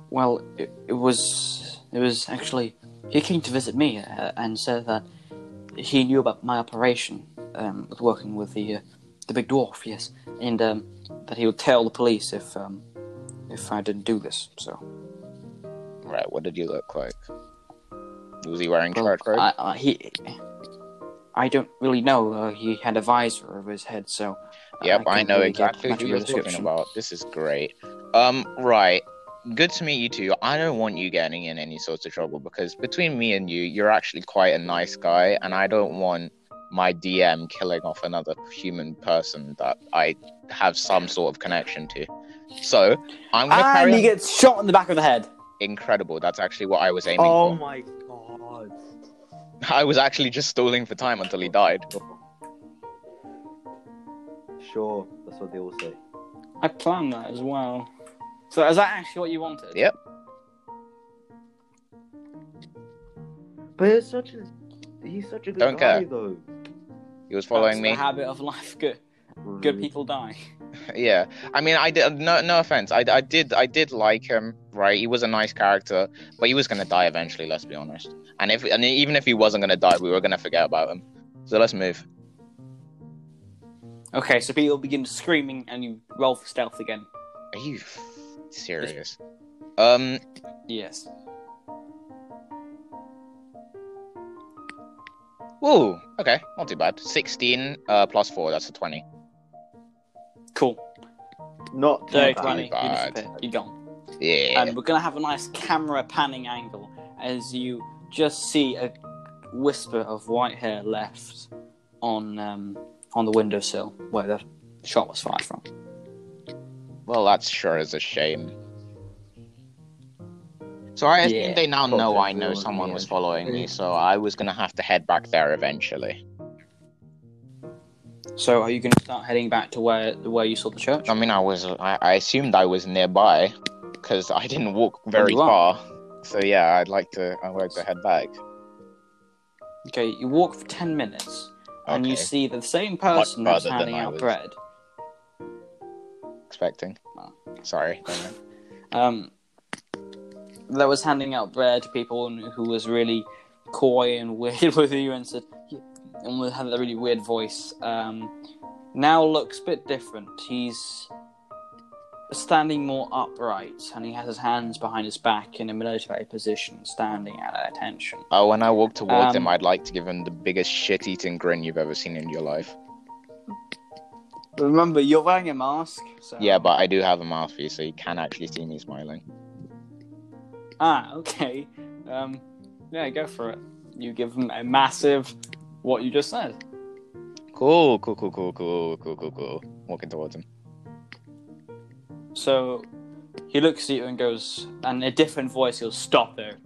Well, it, it was it was actually he came to visit me uh, and said that he knew about my operation um, with working with the uh, the big dwarf, yes, and um, that he would tell the police if um, if I didn't do this. So,
Right, what did he look like? Was he wearing
well? I, I, he. I don't really know. Uh, he had a visor over his head, so.
yep, I,
can't
know
really
exactly who you're talking about. This is great. Um, right. Good to meet you two. I don't want you getting in any sort of trouble because between me and you, you're actually quite a nice guy, and I don't want my DM killing off another human person that I have some sort of connection to. So I'm gonna
And
carry
he
on.
gets shot in the back of the head.
Incredible. That's actually what I was aiming
Oh
for.
Oh my god.
I was actually just stalling for time until he died.
Sure, that's what they all say.
I planned that as well. So is that actually what you wanted?
Yep.
But it's such a he's such a good
Don't
guy
care.
though.
He was following
That's
me.
The habit of life. Good, good people die.
Yeah, I mean, I did. No, no offense. I, I did. I did like him. Right, he was a nice character, but he was gonna die eventually. Let's be honest. And if, and even if he wasn't gonna die, we were gonna forget about him. So let's move.
Okay, so people begin screaming, and you roll for stealth again.
Are you f- serious? Um,
Yes.
whoa. Okay, not too bad. Sixteen uh plus four. That's a twenty.
Cool.
Not too
Dirty
bad.
twenty. you disappear. You're gone.
Yeah.
And we're gonna have a nice camera panning angle as you just see a whisper of white hair left on um, on the windowsill where the shot was fired from.
Well, that sure is a shame. So I assume
Yeah.
they now know I know someone was following me, so I was gonna have to head back there eventually.
So are you gonna start heading back to where where you saw the church?
I mean, I was I, I assumed I was nearby because I didn't walk very
you
far. So yeah, I'd like to I'd like to head back.
Okay, you walk for ten minutes and you see the same person
Much
who's handing out bread.
Expecting.
Oh.
Sorry.
um, that was handing out bread to people and who was really coy and weird with you and said, and with- had a really weird voice. Um, now looks a bit different. He's standing more upright and he has his hands behind his back in a military position, standing at attention.
Oh, when I walk towards
Um,
him, I'd like to give him the biggest shit-eating grin you've ever seen in your life.
Remember, you're wearing a mask. So...
Yeah, but I do have a mouthpiece, so you can actually see me smiling.
Ah, okay. Um, yeah, go for it. You give him a massive, what you just said.
Cool, cool, cool, cool, cool, cool, cool, cool. Walking towards him.
So he looks at you and goes, and in a different voice, he'll stop there.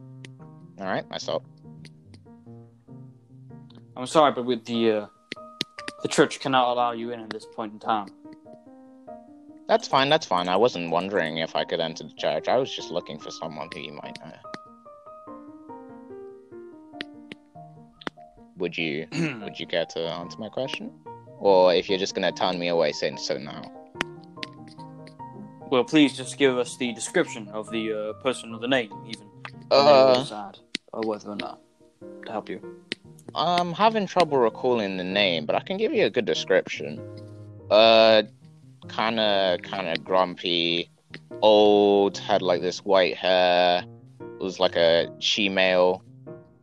All right, I stop.
I'm sorry, but with the uh, the church cannot allow you in at this point in time.
That's fine. That's fine. I wasn't wondering if I could enter the church. I was just looking for someone who you might know. Would you would you care to answer my question, or if you're just gonna turn me away, saying so now?
well, please just give us the description of the uh, person or the name, even.
Uh,
sad, or whether or not to help you.
I'm having trouble recalling the name, but I can give you a good description. Uh, kind of, kind of grumpy, old, had like this white hair, was like a she-male.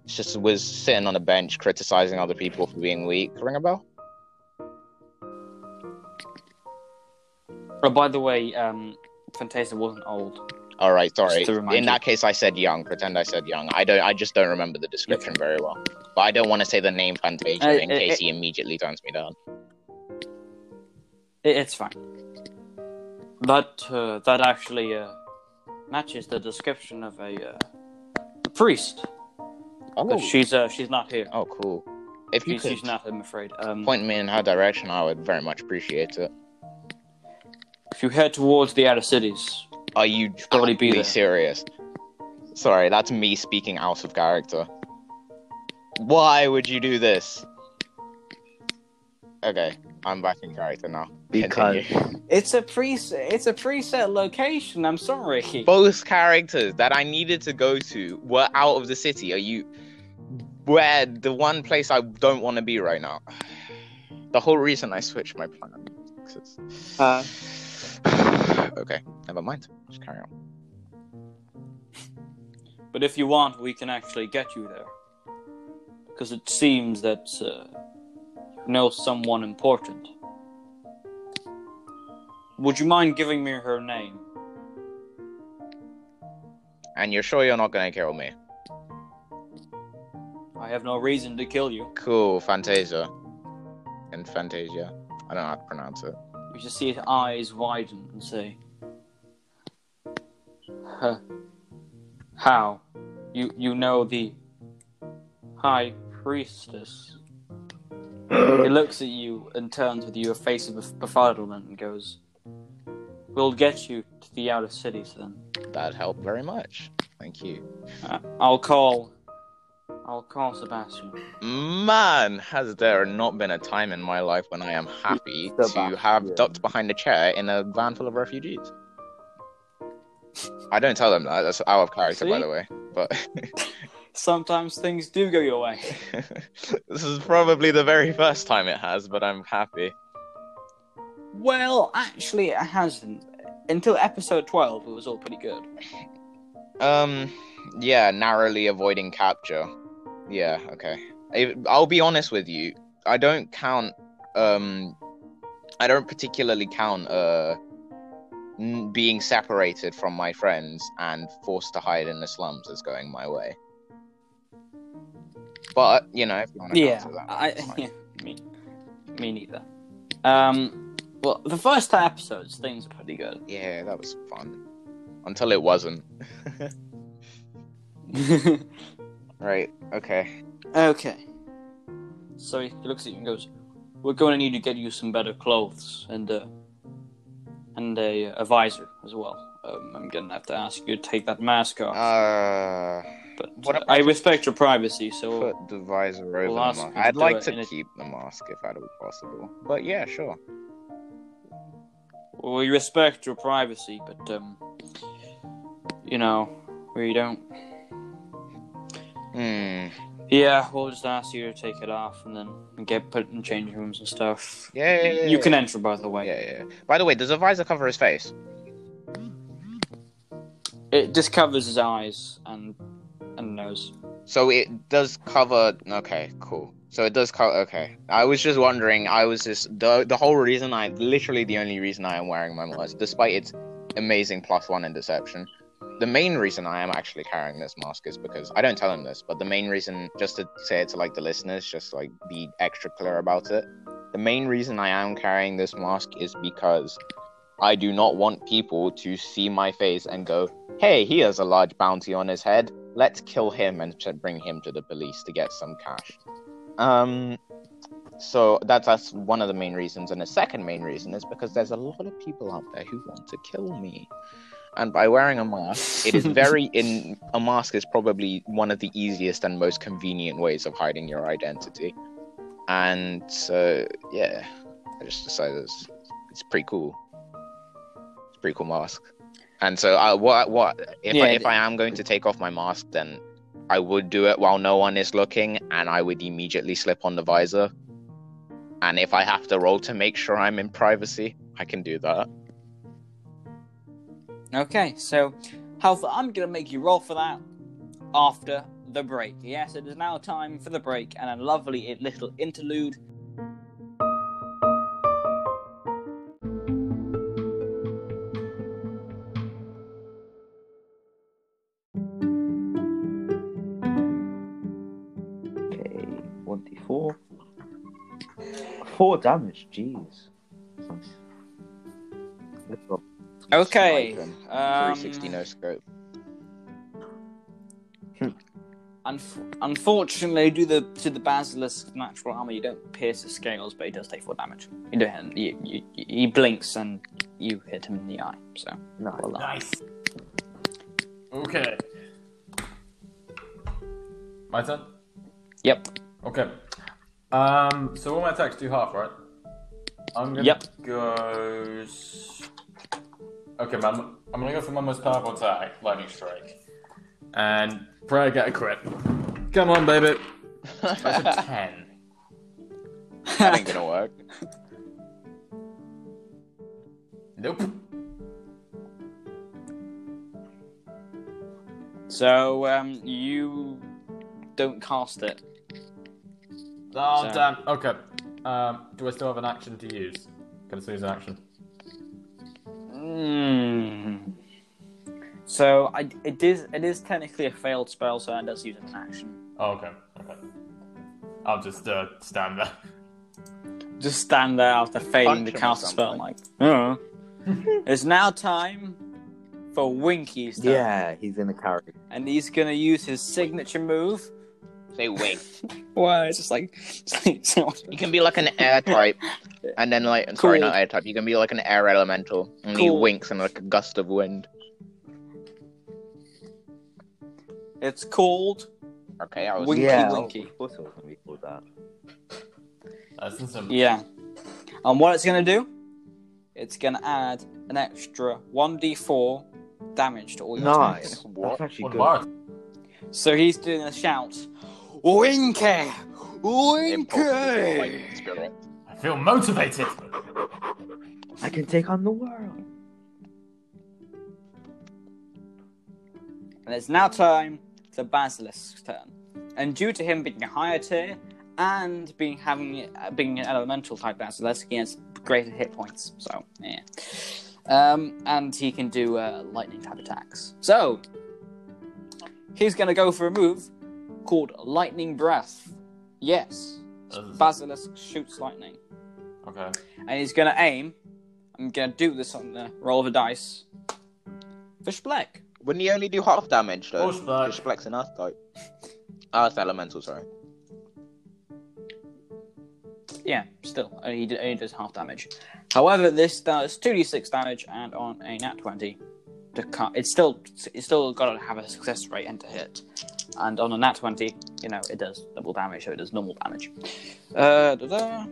Just was sitting on a bench criticizing other people for being weak. Ring a bell?
Oh, by the way, um, Fantasia wasn't old.
All right, sorry. In
you.
that case, I said young. Pretend I said young. I don't. I just don't remember the description very well. But I don't want to say the name Fantasia
Uh,
in
uh,
case
uh,
he immediately turns me down.
It, it's fine. That uh, that actually uh, matches the description of a, uh, a priest.
Oh,
But she's uh, she's not here.
oh, cool. If you
She's,
could
she's not. I'm afraid. Um,
point me in her direction, I would very much appreciate it.
If you head towards the outer cities,
Are you
probably be there.
serious? Sorry, that's me speaking out of character. Why would you do this? Okay, I'm back in character now.
Because
Continue.
it's a pre it's a preset location. I'm sorry.
both characters that I needed to go to were out of the city. Are you where the one place I don't want to be right now? The whole reason I switched my plan. 'cause it's-
Uh,
okay, never mind. Just carry on.
but if you want, we can actually get you there. Because it seems that uh, you know someone important. Would you mind giving me her name?
And you're sure you're not gonna kill me?
I have no reason to kill you.
Cool, Fantasia. And Fantasia. I don't know how to pronounce it.
You just see his eyes widen and say, huh. "How? You you know the high priestess?" he looks at you and turns with you a face of befuddlement and goes, "We'll get you to the outer cities then.
That'd help very much. Thank you.
Uh, I'll call. I'll call Sebastian.
Man, has there not been a time in my life when I am happy to have ducked behind a chair in a van full of refugees? I don't tell them that. That's out of character, by the way. But
Sometimes things do go your way.
this is probably the very first time it has, but I'm happy.
Well, actually, it hasn't. Until episode 12, it was all pretty good.
Um, yeah, narrowly avoiding capture. Yeah, okay. I- I'll be honest with you. I don't count. Um, I don't particularly count. Uh, being separated from my friends and forced to hide in the slums as going my way. But you know, you
Yeah,
that,
I, yeah, me, me neither. Um, well, the first 10 episodes, things are pretty good.
yeah, that was fun. Until it wasn't. Right. Okay.
okay. So he looks at you and goes, "We're going to need to get you some better clothes and uh, and a, a visor as well. Um, I'm gonna have to ask you to take that mask off,
Uh,
but
what
uh,
about
I respect your privacy, so
put the visor over
We'll
the
ask
mask. I'd like to
in a-
keep the mask if that was possible. But yeah, sure.
we respect your privacy, but um, you know, we don't.
Hmm.
Yeah, we'll just ask you to take it off and then get put in changing rooms and stuff.
Yeah, yeah, yeah,
You can
yeah.
enter, by the way.
Yeah, yeah. By the way, does the visor cover his face?
It just covers his eyes and and nose.
So it does cover. Okay, cool. So it does cover. Okay, I was just wondering. I was just the the whole reason I literally the only reason I am wearing my mask, despite its amazing plus one in deception. The main reason I am actually carrying this mask is because I don't tell him this, but the main reason, just to say it to like the listeners, just like be extra clear about it. The main reason I am carrying this mask is because I do not want people to see my face and go, "Hey, he has a large bounty on his head. Let's kill him and bring him to the police to get some cash." Um, so that's that's one of the main reasons, and the second main reason is because there's a lot of people out there who want to kill me, and by wearing a mask, it is very in a mask is probably one of the easiest and most convenient ways of hiding your identity, and so yeah, I just decided it's, it's pretty cool. It's a pretty cool mask. And so, uh, what? What if
Yeah,
I, if I am going to take off my mask, then I would do it while no one is looking, and I would immediately slip on the visor. And if I have to roll to make sure I'm in privacy, I can do that.
Okay, so Halfa, I'm gonna make you roll for that after the break. Yes, it is now time for the break and a lovely little interlude.
Okay, one d four. Four damage. Jeez. Let's go.
Okay, um,
360 no scope.
Unf- unfortunately, due the to the basilisk's natural armor, you don't pierce his scales, but he does take four damage. You do hit, him. you, you, he blinks and you hit him in the eye. So
Nice.
well.
Nice. Okay. My turn.
Yep.
Okay. Um. So all my attacks do half, right? I'm gonna
Yep.
go. Okay, man. I'm gonna go for my most powerful attack, lightning strike, and pray I get a crit. Come on, baby. That's a ten.
That ain't gonna work.
Nope.
so um, you don't cast it.
Oh
So-
damn. Okay. Um. Do I still have an action to use? Can I still use an action?
Mm. So I, it is it is technically a failed spell, so it does use an action.
Oh, okay. Okay. I'll just uh, stand there.
Just stand there after failing
Punch
to cast a spell. Like, oh. it's now time for Winky's turn,
Yeah, he's in the character.
and he's gonna use his signature move.
Say wink.
Why? it's just like, it's like so-
You can be like an air type, and then like sorry, not air type. You can be like an air elemental, and he winks in like a gust of wind.
it's called
Okay, I was.
Winky
yeah,
Winky.
of course it was gonna be called that.
That's in some.
Yeah. And what it's going to do, it's going to add an extra 1d4 damage to all your
Nice.
attacks.
What?
That's actually
What
good.
So he's doing a shout, Winky!
Impulse, like,
Winky!
Spirit.
I feel motivated.
I can take on the world.
And it's now time to Basilisk's turn. And due to him being a higher tier and being having uh, being an elemental type Basilisk, he has greater hit points. So yeah. Um, and he can do uh, lightning type attacks. So he's gonna go for a move called Lightning Breath. Yes, Basilisk shoots lightning,
Okay.
and he's gonna aim. I'm gonna do this on the roll of a dice for Spleck.
Wouldn't he only do half damage though?
Oh, Spleck.
Just Spleck's an earth type. Earth elemental, sorry.
Yeah, still, only, he only does half damage. However, this does 2d6 damage, and on a nat 20, to cut, it's still it's still got to have a success rate and to hit. And on a nat 20, you know, it does double damage, so it does normal damage. Uh, da-da.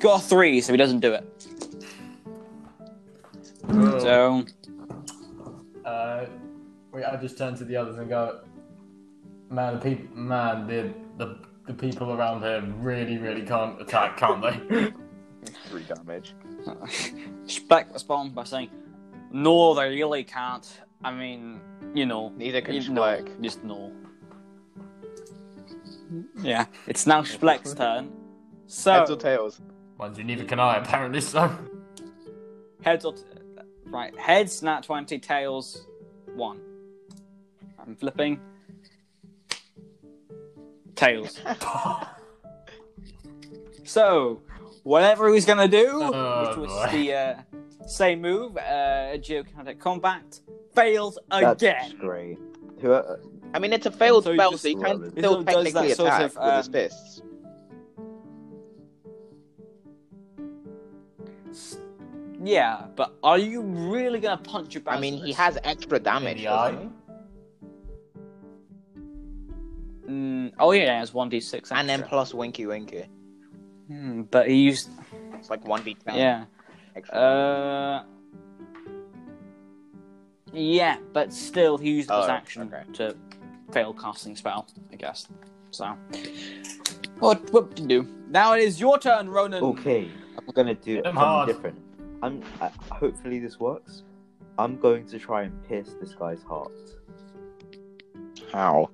Got a 3, so he doesn't do it. So,
Uh, wait, I just turn to the others and go, man, the people, man, the, the the people around here really, really can't attack, can't they?
Three damage.
Spleck responds by saying, No, they really can't. I mean, you know,
Neither can
You know,
Spleck.
just no. Yeah, it's now Spleck's turn. So
Heads or tails?
Mind you, neither can I, apparently so.
heads or t- right heads nat twenty, tails one. I'm flipping. Tails. So whatever he's gonna do,
Oh,
which was
boy.
the uh, same move, uh, geokinetic combat, fails
That's
again.
great. Who? Uh,
I mean, it's a failed
So
spell, so he can
He
still
sort of
technically
sort
attack
of,
with his
um,
fists.
Yeah, but are you really gonna punch your back?
I mean, he has extra damage,
In the eye?
doesn't he?
Mm, oh yeah, it has one d six.
And then plus Winky Winky.
Hmm, but he used
It's like 1d10.
yeah.
Extra.
Uh, yeah, but still, he used his
Oh,
action
okay.
to fail casting spell, I guess. So, what what to do? Now it is your turn, Ronan.
okay, I'm gonna do something
hard.
different. I'm. Uh, hopefully this works. I'm going to try and pierce this guy's heart.
How?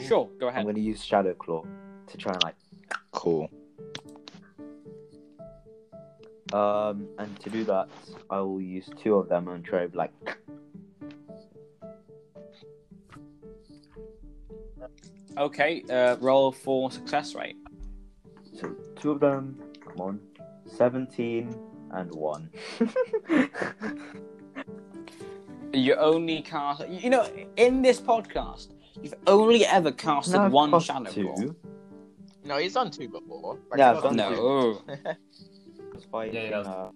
Sure, go ahead.
I'm going to use Shadow Claw to try and like.
Cool.
Um, and to do that, I will use two of them and try like.
Okay, uh, roll for success rate.
So two of them. Come on, seventeen and one.
You only cast. You know, in this podcast, you've only ever casted
No, I've
one
cost
shadow
two.
claw.
No, he's done two before. Like,
Yeah,
he's
I've done
done
No.
was fighting,
Yeah, yeah.
uh,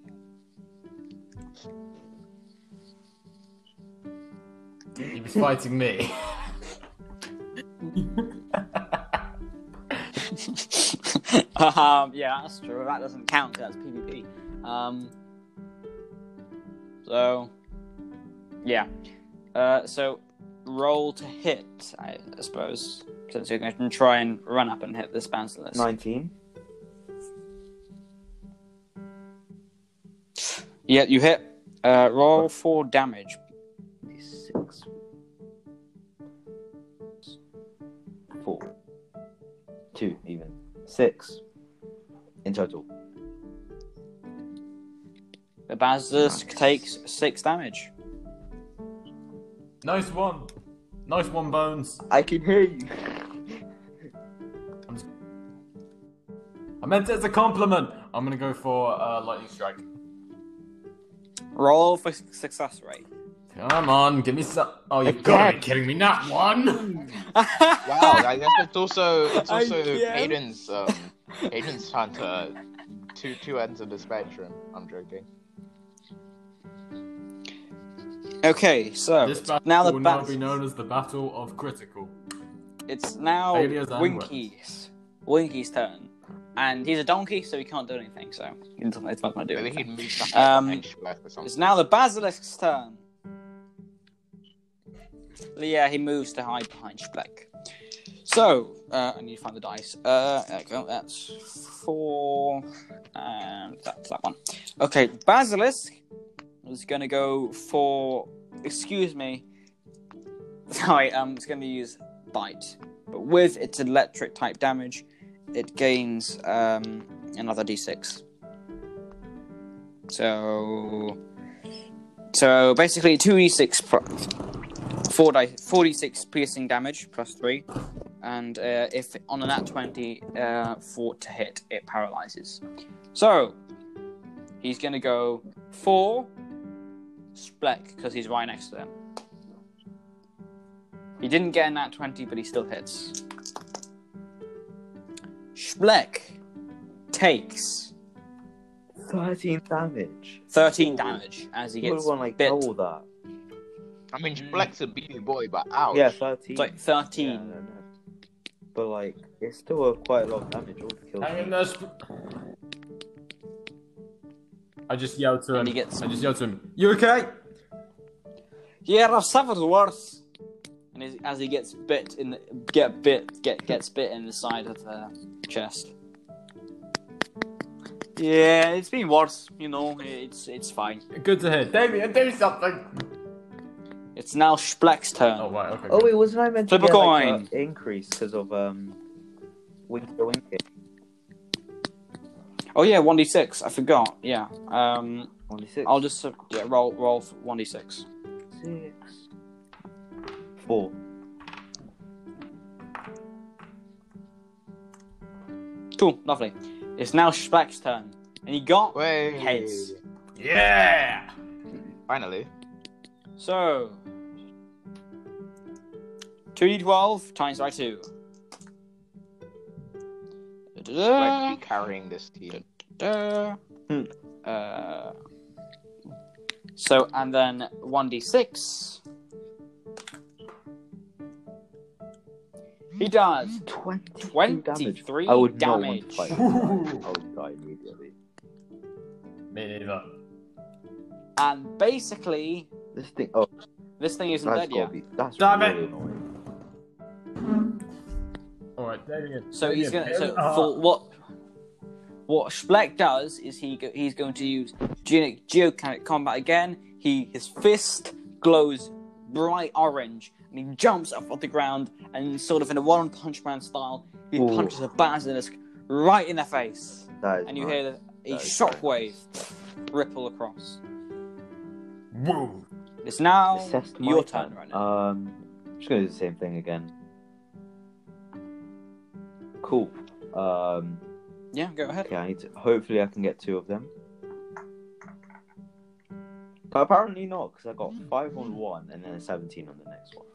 He was fighting me.
um, yeah, that's true. That doesn't count That's PvP. Um, so, yeah. Uh, so, roll to hit, I, suppose, since you're going to try and run up and hit this basilisk.
nineteen.
Yeah, you hit. Uh, roll for damage.
Six. Four. Two, even. Six. In total.
The basilisk
Nice.
takes six damage.
nice one. Nice one, Bones.
I can hear you.
I meant it as a compliment. I'm gonna go for uh, lightning strike.
Roll for success rate.
Come on, give me some. Oh, you've got to be kidding me! Not one.
Wow, I guess it's also it's also
Again?
Hayden's um Hayden's turn to two two ends of the spectrum. I'm joking.
Okay, so
This battle
now the
will now be known as the Battle of Critical.
it's now Winky's Winky's turn, and he's a donkey, so he can't do anything. So it's not, it's not going to do
Maybe
anything.
he'd move back
Um,
behind Spleck or something.
It's now the basilisk's turn. Yeah, he moves to hide behind Spleck. So, uh, I need to find the dice. Uh, there we go. That's four, and that's that one. Okay, basilisk is going to go for. Excuse me. Sorry, um, it's going to use bite, but with its electric type damage, it gains um another d6. So, so basically two d6 pro- four die four d6 piercing damage plus three, and uh, if on a nat twenty uh, four to hit, it paralyzes. So he's gonna go four Spleck because he's right next to them. He didn't get a nat twenty, but he still hits. Spleck takes
13 damage.
13 damage as he
You would
gets
have gone like
bit.
double that.
I mean, mm. Black's a big boy, but ouch.
Yeah, 13.
It's like 13.
Yeah, no, no. But like, it's still a quite a lot of damage. All the kills.
Hang in there. I just yelled to him.
He gets-
I just yelled to him. You okay?
Yeah, I've suffered worse. And as, as he gets bit in the, get bit get gets bit in the side of the chest. Yeah, it's been worse. You know, it's it's fine.
Good to hear. Damien, do something.
It's now Spleck's turn.
Oh right, okay.
Oh wait, wasn't I meant to
Flip a
get like,
coin.
a increase because of um, Winky the Winky?
Oh yeah, one d six. I forgot. Yeah. Um,
Only six.
I'll just uh, yeah roll roll one d six.
Six. Four.
Cool, lovely. It's now Spleck's turn, and he got
Wait.
Heads.
Yeah.
Finally.
So, 2d12 times by 2.
Black be carrying this team.
Da-da.
Hmm.
Uh, so, and then 1d6. He does
20 damage.
23
I would not want
damage.
to fight. I would die immediately.
Me neither.
And basically,
This thing. Oh,
this thing isn't
that's
dead
gotta
yet.
be. That's
Damn
really
it.
annoying.
All right, Damien.
So he's
Damien,
gonna. So
hit him
for what what Spleck does is he go, he's going to use Geo- geokinetic combat again. He his fist glows bright orange, and he jumps up off the ground and sort of in a one punch man style, he
Ooh.
punches a basilisk right in the face,
That is
and you
nice.
hear the, a
That is
shockwave ripple across.
Woo.
It's now
my
your turn right now.
Um, I'm just gonna do the same thing again. Cool. Um,
yeah, go ahead.
okay, I need to. Hopefully, I can get two of them. But apparently not, because I got five on one and then a seventeen on the next one.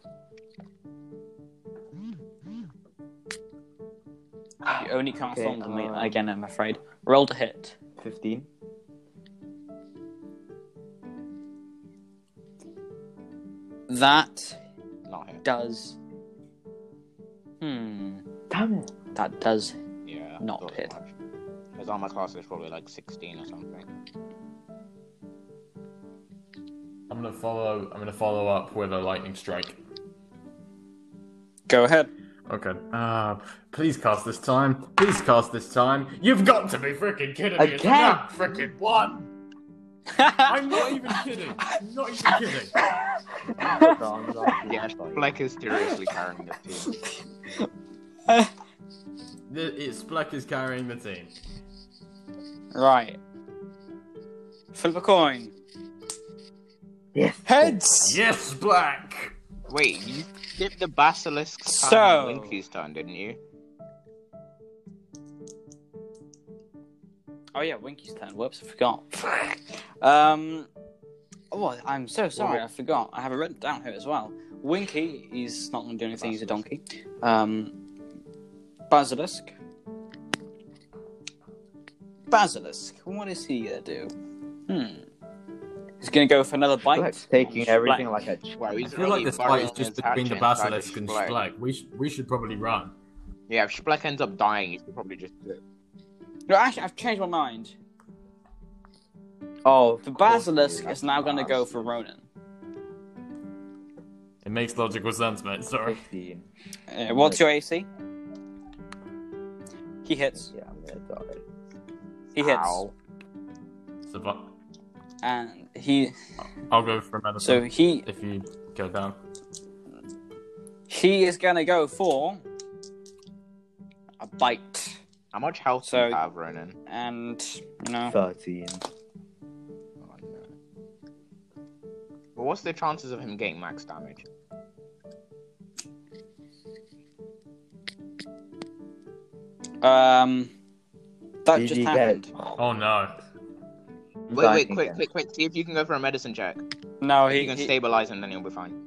You only can't
Okay,
on
um,
again. I'm afraid. Roll to hit.
Fifteen.
That
Not hit.
does. Hmm.
Damn it!
That does
Yeah.
Not
thought as
hit.
much. His armor class is probably like 16 or something.
I'm gonna follow. I'm gonna follow up with a lightning strike.
Go ahead.
Okay. Uh, please cast this time. Please cast this time. You've got to be freaking kidding me. It's
Again?
not freaking one. I'm not even kidding. I'm not even kidding.
Yeah, Black is seriously carrying the team.
The, it's Black is carrying the team.
right. Flip a coin.
Yes.
Heads.
Yes, Black.
Wait, you did the basilisk's turn
So-
Winky's turn, didn't you?
Oh yeah, Winky's turn. Whoops, I forgot. um. Oh, I'm so sorry. I forgot. I have it written down here as well. Winky, he's not going to do anything. He's a donkey. Um. Basilisk. Basilisk. What is he gonna do? Hmm. He's gonna go for another bite.
Like taking
Spleck.
everything like a.
Wow,
I
he's
feel like
really
this fight is just between the Basilisk and
Spleck.
Spleck. We, sh- we should probably run.
Yeah, if Spleck ends up dying, you should probably just do it.
No, actually, I've changed my mind.
Oh,
The basilisk is now gonna go for Ronan.
It makes logical sense, mate. Sorry.
15.
Uh, what's your AC? He hits.
Yeah, I'm gonna die.
He hits.
Ow.
So, but
And he.
I'll go for a medicine
So he
if you go down.
he is gonna go for a bite.
How much health do
So-
you have, Ronan?
And you know.
13.
Well, what's the chances of him getting max damage?
Um. That
Did
just
you
happened.
get?
Oh no.
Wait, wait, quick, quick, quick. See if you can go for a medicine check.
No,
You
he.
can
he
stabilize him, then you'll be fine.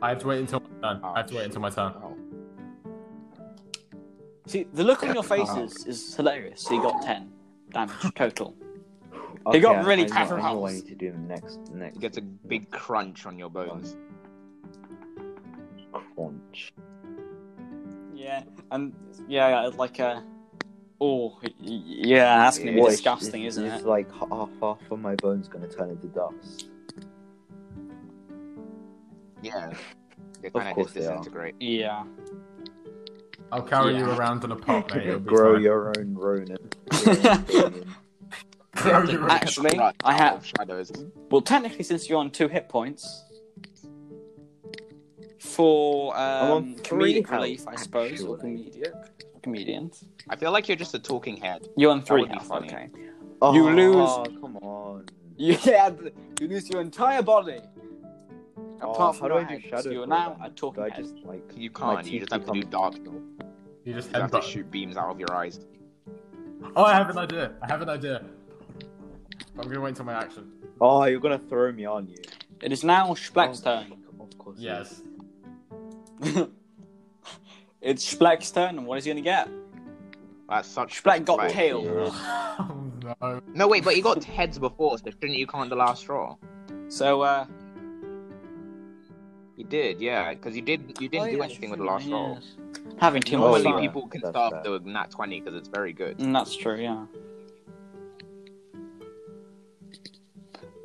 I have to wait until my turn. I have to wait until my turn.
Oh.
see, the look on your faces is hilarious. So he got ten damage total. He got really
I know,
powerful
I know what I need to do next. Next.
He gets a big crunch on your bones.
crunch.
Yeah, and yeah, yeah, like a. Oh, y- y- yeah, that's gonna be
What, is-
disgusting,
is,
isn't
is
it?
like half, half of my bones gonna turn into dust.
Yeah. They
Of
kind of
course
just
they are.
disintegrate.
Yeah.
I'll carry you around in a pot, mate. It'll be
Grow
fine.
your own Ronin. Your own Ronin.
Grow your own-
Actually,
Crunch
I have-
shadows.
Well, technically, since you're on two hit points, for
I'm
um, comedic relief, I suppose, or
actually.
comedic comedians,
I feel like you're just a talking head.
you're on three
would
health. Okay.
Oh,
You lose-
Come on.
Yeah, you lose your entire body.
Oh,
Apart
how
from
do
your
I do
head,
shadow
so you're now a talking
Do I
head.
just like
You can't. You just have to do dark. You
You just
have to shoot beams out of your eyes.
Oh, I have an idea. I have an idea. I'm gonna wait until my action.
Oh, you're gonna throw me on you.
It is now Spleck's
Oh,
turn.
Of course.
Yes.
it's Spleck's turn, and what is he gonna get?
That's such.
Spleck got
Spleck.
tail.
oh no.
No, wait, but he got heads before, so shouldn't you count the last straw?
So, uh,
He did, yeah, because you did. You didn't
oh,
do
yeah,
anything with the last straw.
yes. Having too much
Normally, people can
That's
start
fair.
the nat twenty because it's very good.
Mm, that's true, yeah.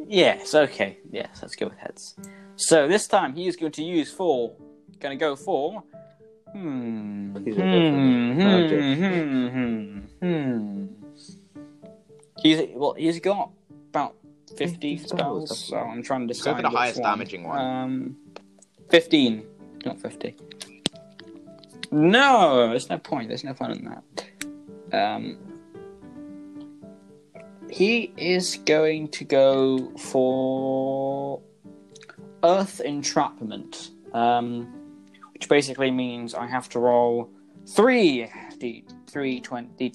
Yes, okay. Yes, let's go with heads. So this time he is going to use four. Gonna go for. Hmm.
He's
Hmm.
a
Hmm.
different
Hmm. Hmm. Hmm. He's well. He's got about fifty
50 spells,
spells,
that's
so I'm trying to
Go
decide.
for the
which
highest
one.
damaging one.
Um, fifteen, not fifty. No, there's no point. There's no fun in that. Um, he is going to go for Earth Entrapment, um, which basically means I have to roll three d three twenty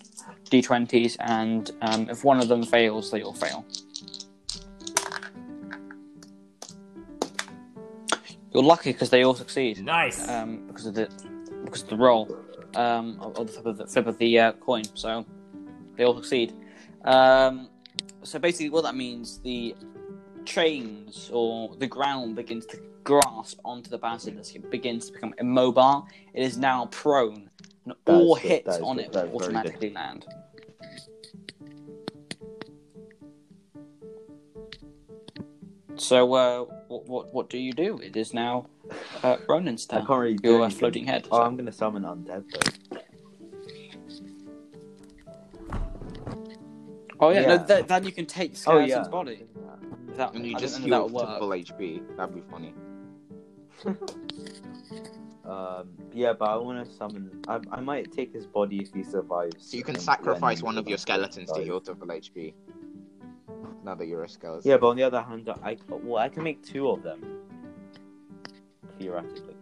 d twenties, and um, if one of them fails, they all fail. You're lucky because they all succeed
Nice.
um, because of the because of the roll um, of, of the flip of the, flip of the uh, coin. So they all succeed. Um, so basically, what that means, the trains or the ground begins to grasp onto the basilisk. It begins to become immobile. It is now prone, and all
That's-
hits
that
on it
that is
will automatically land. So, uh, what, what what do you do? It is now uh, Ronan's
I
turn.
can't really do
Your uh, floating head.
Oh,
so-
I'm gonna summon undead though.
Oh yeah,
Yeah.
No, th- then you can take
Oh
Skeleton's
yeah.
body. That,
And you
I
just
don't know if
heal
that
to
will work.
full HP. That'd be funny.
Um, yeah, but I want to summon. I, I might take his body if he survives.
So you can sacrifice one of your skeletons to
die.
heal to full HP. Now that you're a skeleton.
Yeah, but on the other hand, I well, I can make two of them theoretically.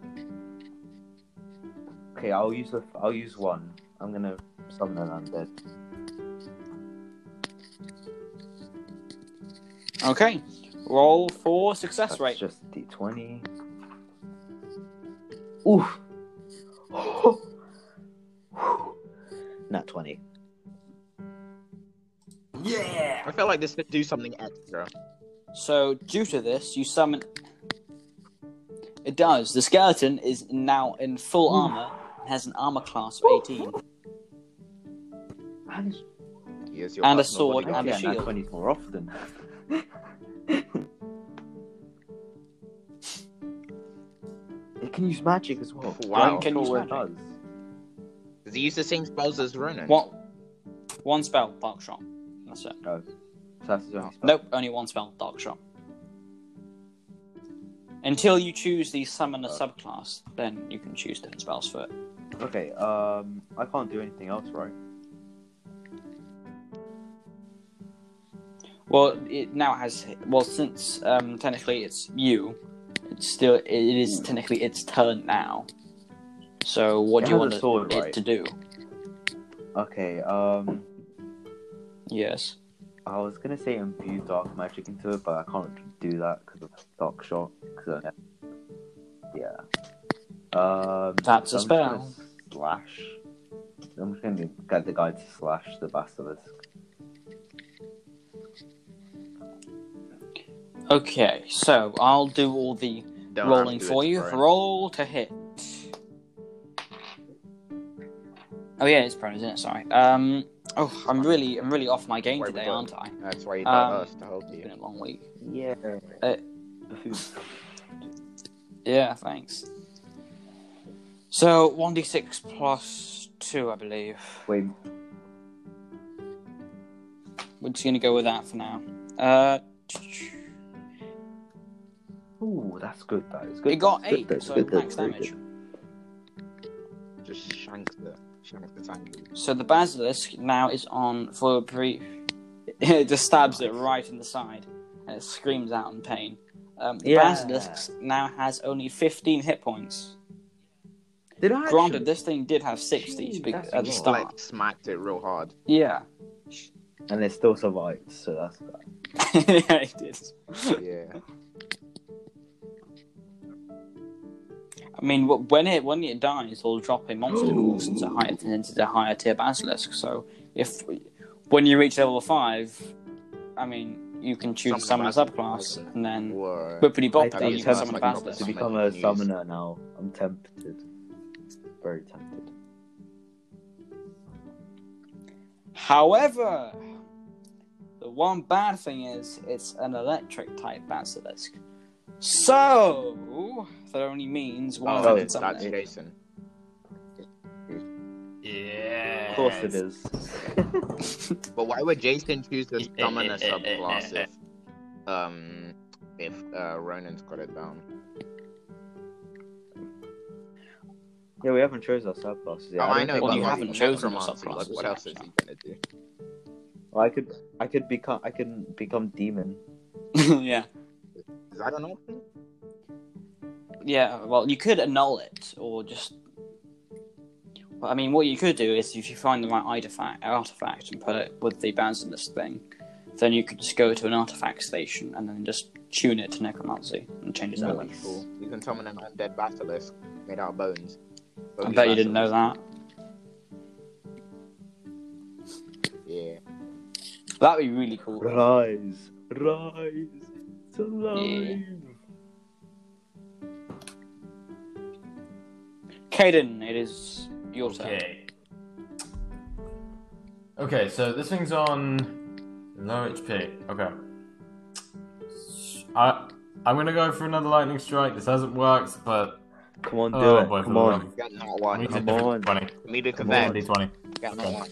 Okay, I'll use the. I'll use one. I'm gonna summon an undead.
Okay, roll for success
That's
rate.
just d20. Oof. Nat 20.
Yeah.
I felt like this could do something extra.
So, due to this, you summon. It does. The skeleton is now in full armor and has an armor class of 18.
Man,
Here's your
And a sword and a
getting that
shield.
20s more often. it can use magic as well.
Wow.
I'm
Can use magic.
does.
Does he use the same spells as Ronan?
What? One spell, Dark Shot. That's it.
No. So that's his only spell.
Nope, only one spell, Dark Shot. Until you choose the summoner subclass, then you can choose different spells for it.
Okay, um, I can't do anything else, right?
Well, it now has. Well, since um, technically it's you, it's still it is technically its turn now. So, what
It
do you
has a
want it-
sword,
it
right?
to do?
Okay, um,
Yes.
I was gonna say imbue dark magic into it, but I can't do that because of dark shot. 'cause I- yeah. Um,
That's a
so I'm just gonna
spell.
Slash. I'm just gonna get the guy to slash the basilisk.
Okay, so I'll do all the
Don't
rolling
have to do
for you.
him.
Roll to hit. Oh yeah, it's prone, isn't it? Sorry. Um. Oh, I'm really, I'm really off my game today, aren't I?
That's why you
Um,
got us to help
It's
you.
been a long week.
Yeah.
Uh, Yeah, thanks. So one d six plus two, I believe.
Wait,
We're just gonna go with that for now. Uh,
ooh, that's good. That is good.
it got
That's
eight,
that's
so
good,
max
very
damage.
Just shank the shank the tank.
So the basilisk now is on for a brief. It just stabs it right in the side, and it screams out in pain. Um, the
Yeah.
basilisk now has only 15 hit points.
Did I
Granted,
actually-
this thing did have 60
Jeez,
at the start.
Like smacked it real hard.
Yeah,
and it still survived, so that's
yeah, it did.
Yeah.
I mean, when it when it dies, it'll drop a monster course into higher into the higher tier basilisk. So if when you reach level five, I mean, you can choose
Summon
summon
a
a
basilisk.
subclass, and then
Whoa.
whippity
I
bop,
think
then you can summon a basilisk.
to become
a
a summoner now. I'm tempted. Very tempted.
However, the one bad thing is it's an electric type basilisk. So that only means one
Oh,
can
that's
summon
that's. Jason.
Yeah.
Of course it is.
But why would Jason choose to summon a
eh, eh,
subclass if um if uh Ronan's got it down?
yeah, we haven't chosen our subclasses yet.
oh, I
don't
know, but
you haven't chosen your
necromancy, Like,
subclasses
what else is he gonna do?
Well, I could, I could become, I can become demon.
yeah,
Is that an option?
yeah. Well, you could annul it or just. Well, I mean, what you could do is if you find the right artifact, artifact and put it with the basilisk thing, then you could just go to an artifact station and then just tune it to necromancy and change its
Nice.
element.
Cool. You can summon an undead basilisk made out of bones.
I
Bony
bet you didn't know that.
Yeah.
That'd be really cool.
Rise, rise, it's alive.
Caden, it is your turn.
Okay. Okay, so this thing's on low HP. Okay. I I'm gonna go for another lightning strike. This hasn't worked, but
Come on, do
oh
it.
boy, for
Come
the
on.
love.
Got not
I
one.
need a
Come
different
on.
twenty.
Me to
Come
Come
on.
D twenty.
Got not one.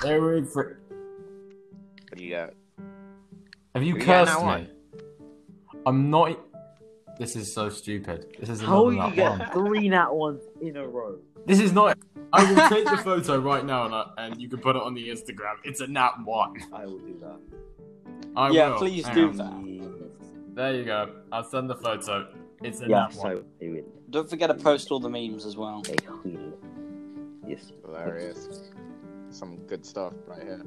Very fr-
What do you got?
Have you
You got
cursed
that
me?
One.
I'm not. This is so stupid. This is
How
another
are you
nat one.
getting three nat ones in a row?
This is not. I will take the photo right now and, I, and you can put it on the Instagram. It's a nat one.
I will do that.
I
Yeah,
will.
please
Hang
do
on.
that.
There you go. I'll send the photo. It's a
Yes,
nat
I
one.
will.
Don't forget to post all the memes as well.
I. Yes.
Hilarious. Some good stuff right here.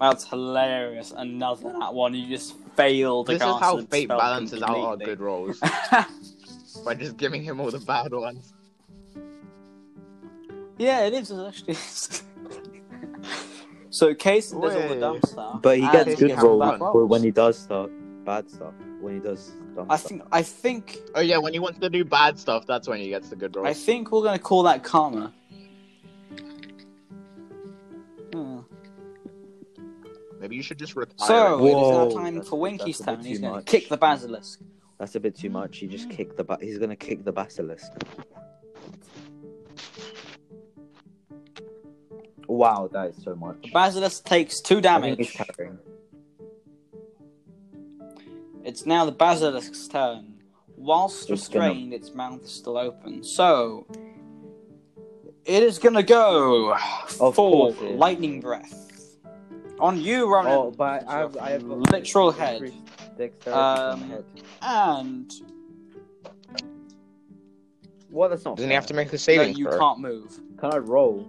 That's hilarious. Another that one. You just failed
This is how fate
spell
balances out our good rolls by just giving him all the bad ones.
yeah, it is actually. So Case does all the dumb stuff,
But he gets good
gets
rolls
bad
for when he does stuff, bad stuff. When he does dumb
I
stuff.
think I think
Oh yeah, when he wants to do bad stuff, that's when he gets the good
I think we're gonna call that karma.
Maybe you should just retire.
So
it.
it is now time for Winky's
that's a bit
turn. He's gonna kick the basilisk.
That's a bit too much. He just kicked the ba- he's gonna kick the basilisk. Wow, that is so much.
Basilisk takes two damage.
he's.
It's now the basilisk's turn. Whilst
It's gonna-
restrained, its mouth is still open. So it is gonna go
Of
for
course
lightning breath on you, Ronan.
Oh, but I have, I have got
literal head, Um,
head.
and
What? That's not.
Doesn't he have to
fair.
make a
no,
saving
you
throw?
can't move.
Can I roll?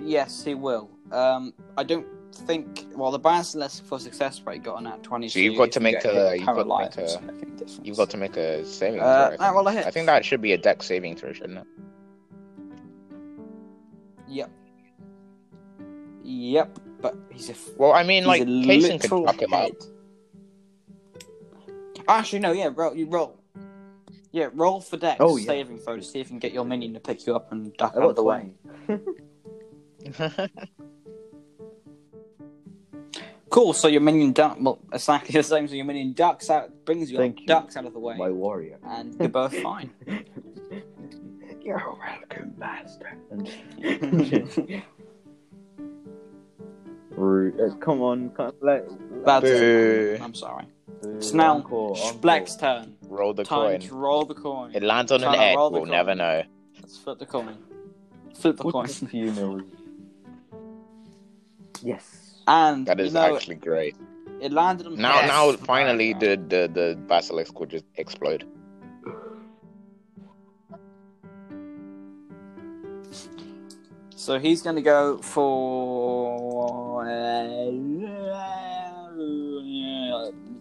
Yes, he will. Um, I don't think. Well, the basilisk for success rate got an at twenty.
So you've got to make a- you've got to make a-
it's making a difference.
You've got to make a saving
Uh,
throw. I, think.
well, I.
I think that should be a dex saving throw, shouldn't it?
Yep. Yep. But he's a. f-
Well, I mean, like
a
could
literal
fuck him up.
Actually, no. Yeah, roll. You roll. Yeah, roll for dex
Oh, yeah.
saving throw to see if you can get your minion to pick you up and duck
I
out
got
of the way. Cool. So your minion duck. Well, exactly the same. So your minion ducks out, brings you
Thank you.
ducks out of the way,
My warrior.
and you're both fine.
You're welcome, master. Rude. Uh, come on, come let.
That's
Boo.
it. I'm sorry.
Boo,
It's now
encore,
Black's turn.
Roll the
Time
coin.
to roll the coin.
It lands on
Try
an
to
egg.
roll the
We'll never know.
Let's flip the coin. Flip the coin.
What's a? Yes.
And
That is
you know,
actually great.
it landed on
Now,
Yes.
now, finally, the, the the basilisk will just explode.
So he's going to go for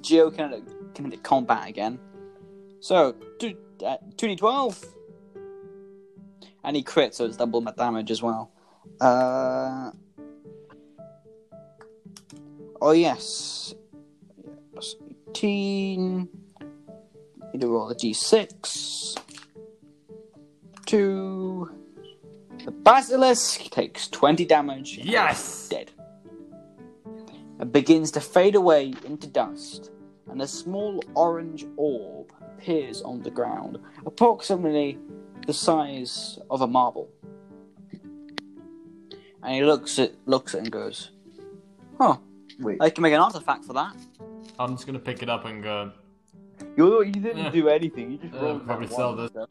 Geo geokinetic kinetic combat again. So two uh, two d twelve, and he crits, so it's double my damage as well. Uh, oh yes, Plus eighteen. You do roll a d6. Two. The basilisk takes 20 damage. and
Yes!
is Dead. And begins to fade away into dust, and a small orange orb appears on the ground, approximately the size of a marble. And he looks at looks at it and goes, "Huh,
Wait.
I can make an artifact for that."
I'm just gonna pick it up and go.
You you didn't
Yeah.
do anything. You just
Uh,
rolled.
probably sell
one.
this.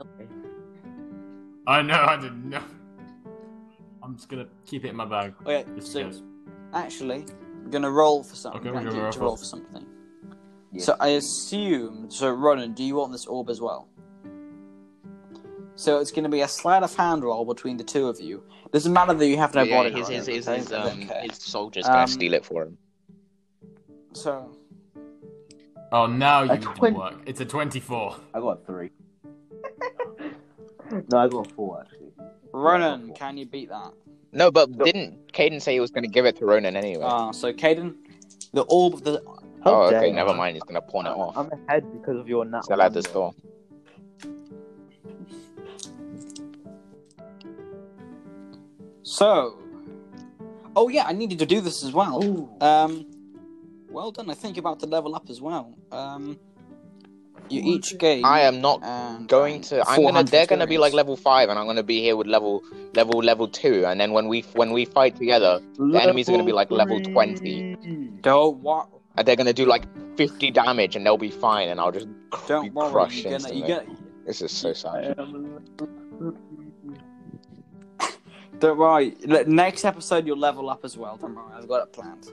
I know, I didn't know. I'm just gonna keep it in my bag.
Oh yeah,
Just
so
in
actually, I'm gonna roll for something.
Okay,
I'm
we're
gonna
gonna roll
roll
for-
for something.
Yes.
So I assume. So Ronan, do you want this orb as well? So it's going to be a sleight of hand roll between the two of you. Doesn't matter that you have no
yeah,
body.
his, his, his, his, um,
care.
his soldier's gonna
Um,
steal it for him.
So
Oh, now you
A
can
twen-
work. It's a 24.
I got three. no, I got four actually.
Ronan, can you beat that?
No, but didn't Caden say he was gonna give it to Ronan anyway?
Ah, so Caden, the orb of the
How
oh,
dare
okay,
you.
never mind. He's gonna pawn it off.
I'm ahead because of your nat.
Sell out the
one.
store.
so. Oh yeah, I needed to do this as well.
Ooh.
Um, well done. I think you're about to level up as well. Um, you each gain.
I am not
and,
going
um,
to. I'm gonna. They're gonna be like level five, and I'm gonna be here with level level level two. And then when we when we fight together, the enemies are gonna be like level 20.
Don't wa-
and they're gonna do like 50 damage, and they'll be fine, and I'll just cr-
Don't
be
worry.
crushed
You're gonna, you're gonna,
This is so sad.
don't worry. Next episode, you'll level up as well. Don't worry. I've got it planned.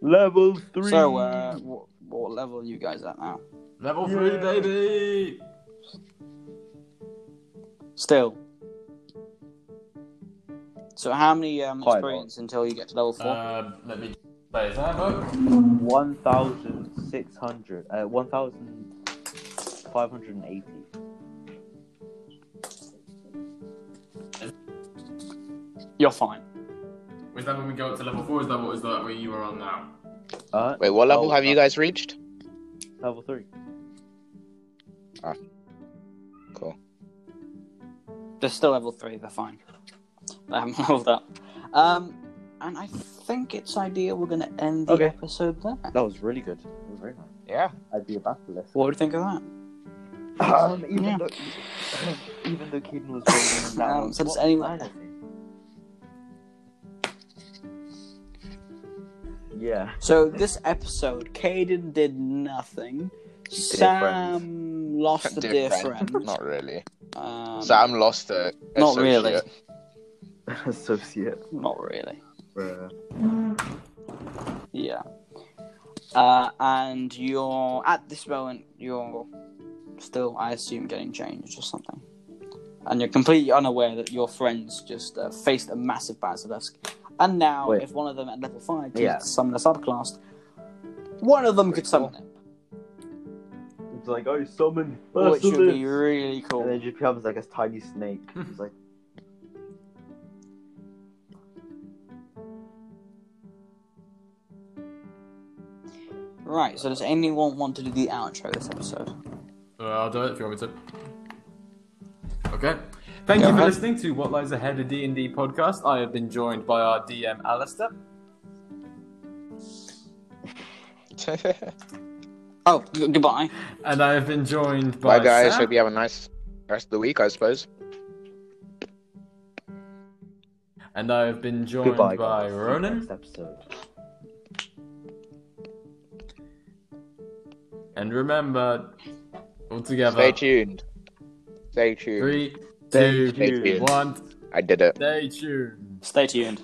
Level three.
So, uh, what, what level are you guys at now?
Level 3,
Yeah.
baby!
Still. So, how many um,
Quite a
experience until you get to level four?
Uh, let me Player's Handbook.
one thousand six hundred. Uh, one thousand five hundred and eighty.
You're fine.
Was that when we go up to level four? Is that what is that where you are on now?
Uh,
Wait, what level
oh,
have you
uh,
guys reached?
Level three.
Ah, Cool.
They're still level three. They're fine. They haven't leveled up. Um, and I think it's ideal we're going to end the
Okay.
episode there.
That was really good. It was very nice.
Yeah.
I'd be a basilisk.
What do you think of that?
Um, even
Yeah.
though, even though Caden was rolling down.
Um, so does anyone-
Yeah.
So this episode, Caden did nothing. Sam lost a dear friend.
Not really.
Um,
Sam lost a.
Not really.
associate.
Associate.
Not really.
Bruh.
Yeah. Uh, and you're at this moment you're still, I assume, getting changed or something, and you're completely unaware that your friends just uh, faced a massive basilisk, and now
Wait.
if one of them at level five
Yeah.
chooses to summon a subclass, one of them could summon it,
It's like, oh, summon
which would be really cool.
And then
cool.
it just becomes like a tiny snake. It's like,
Right. So does anyone want to do the outro this episode?
Uh, I'll do it if you want me to. Okay. Thank
Go
you for
ahead.
listening to What Lies Ahead, a D&D podcast. I have been joined by our DM, Alistair.
Oh, g- goodbye.
And I have been joined by
Bye, guys.
Sam.
Hope you have a nice rest of the week, I suppose.
And I have been joined
goodbye,
by
guys.
Ronan.
Next episode.
And remember, all together,
Stay tuned. Stay tuned.
three,
Stay
two,
tuned.
one,
I did it.
stay tuned.
Stay tuned.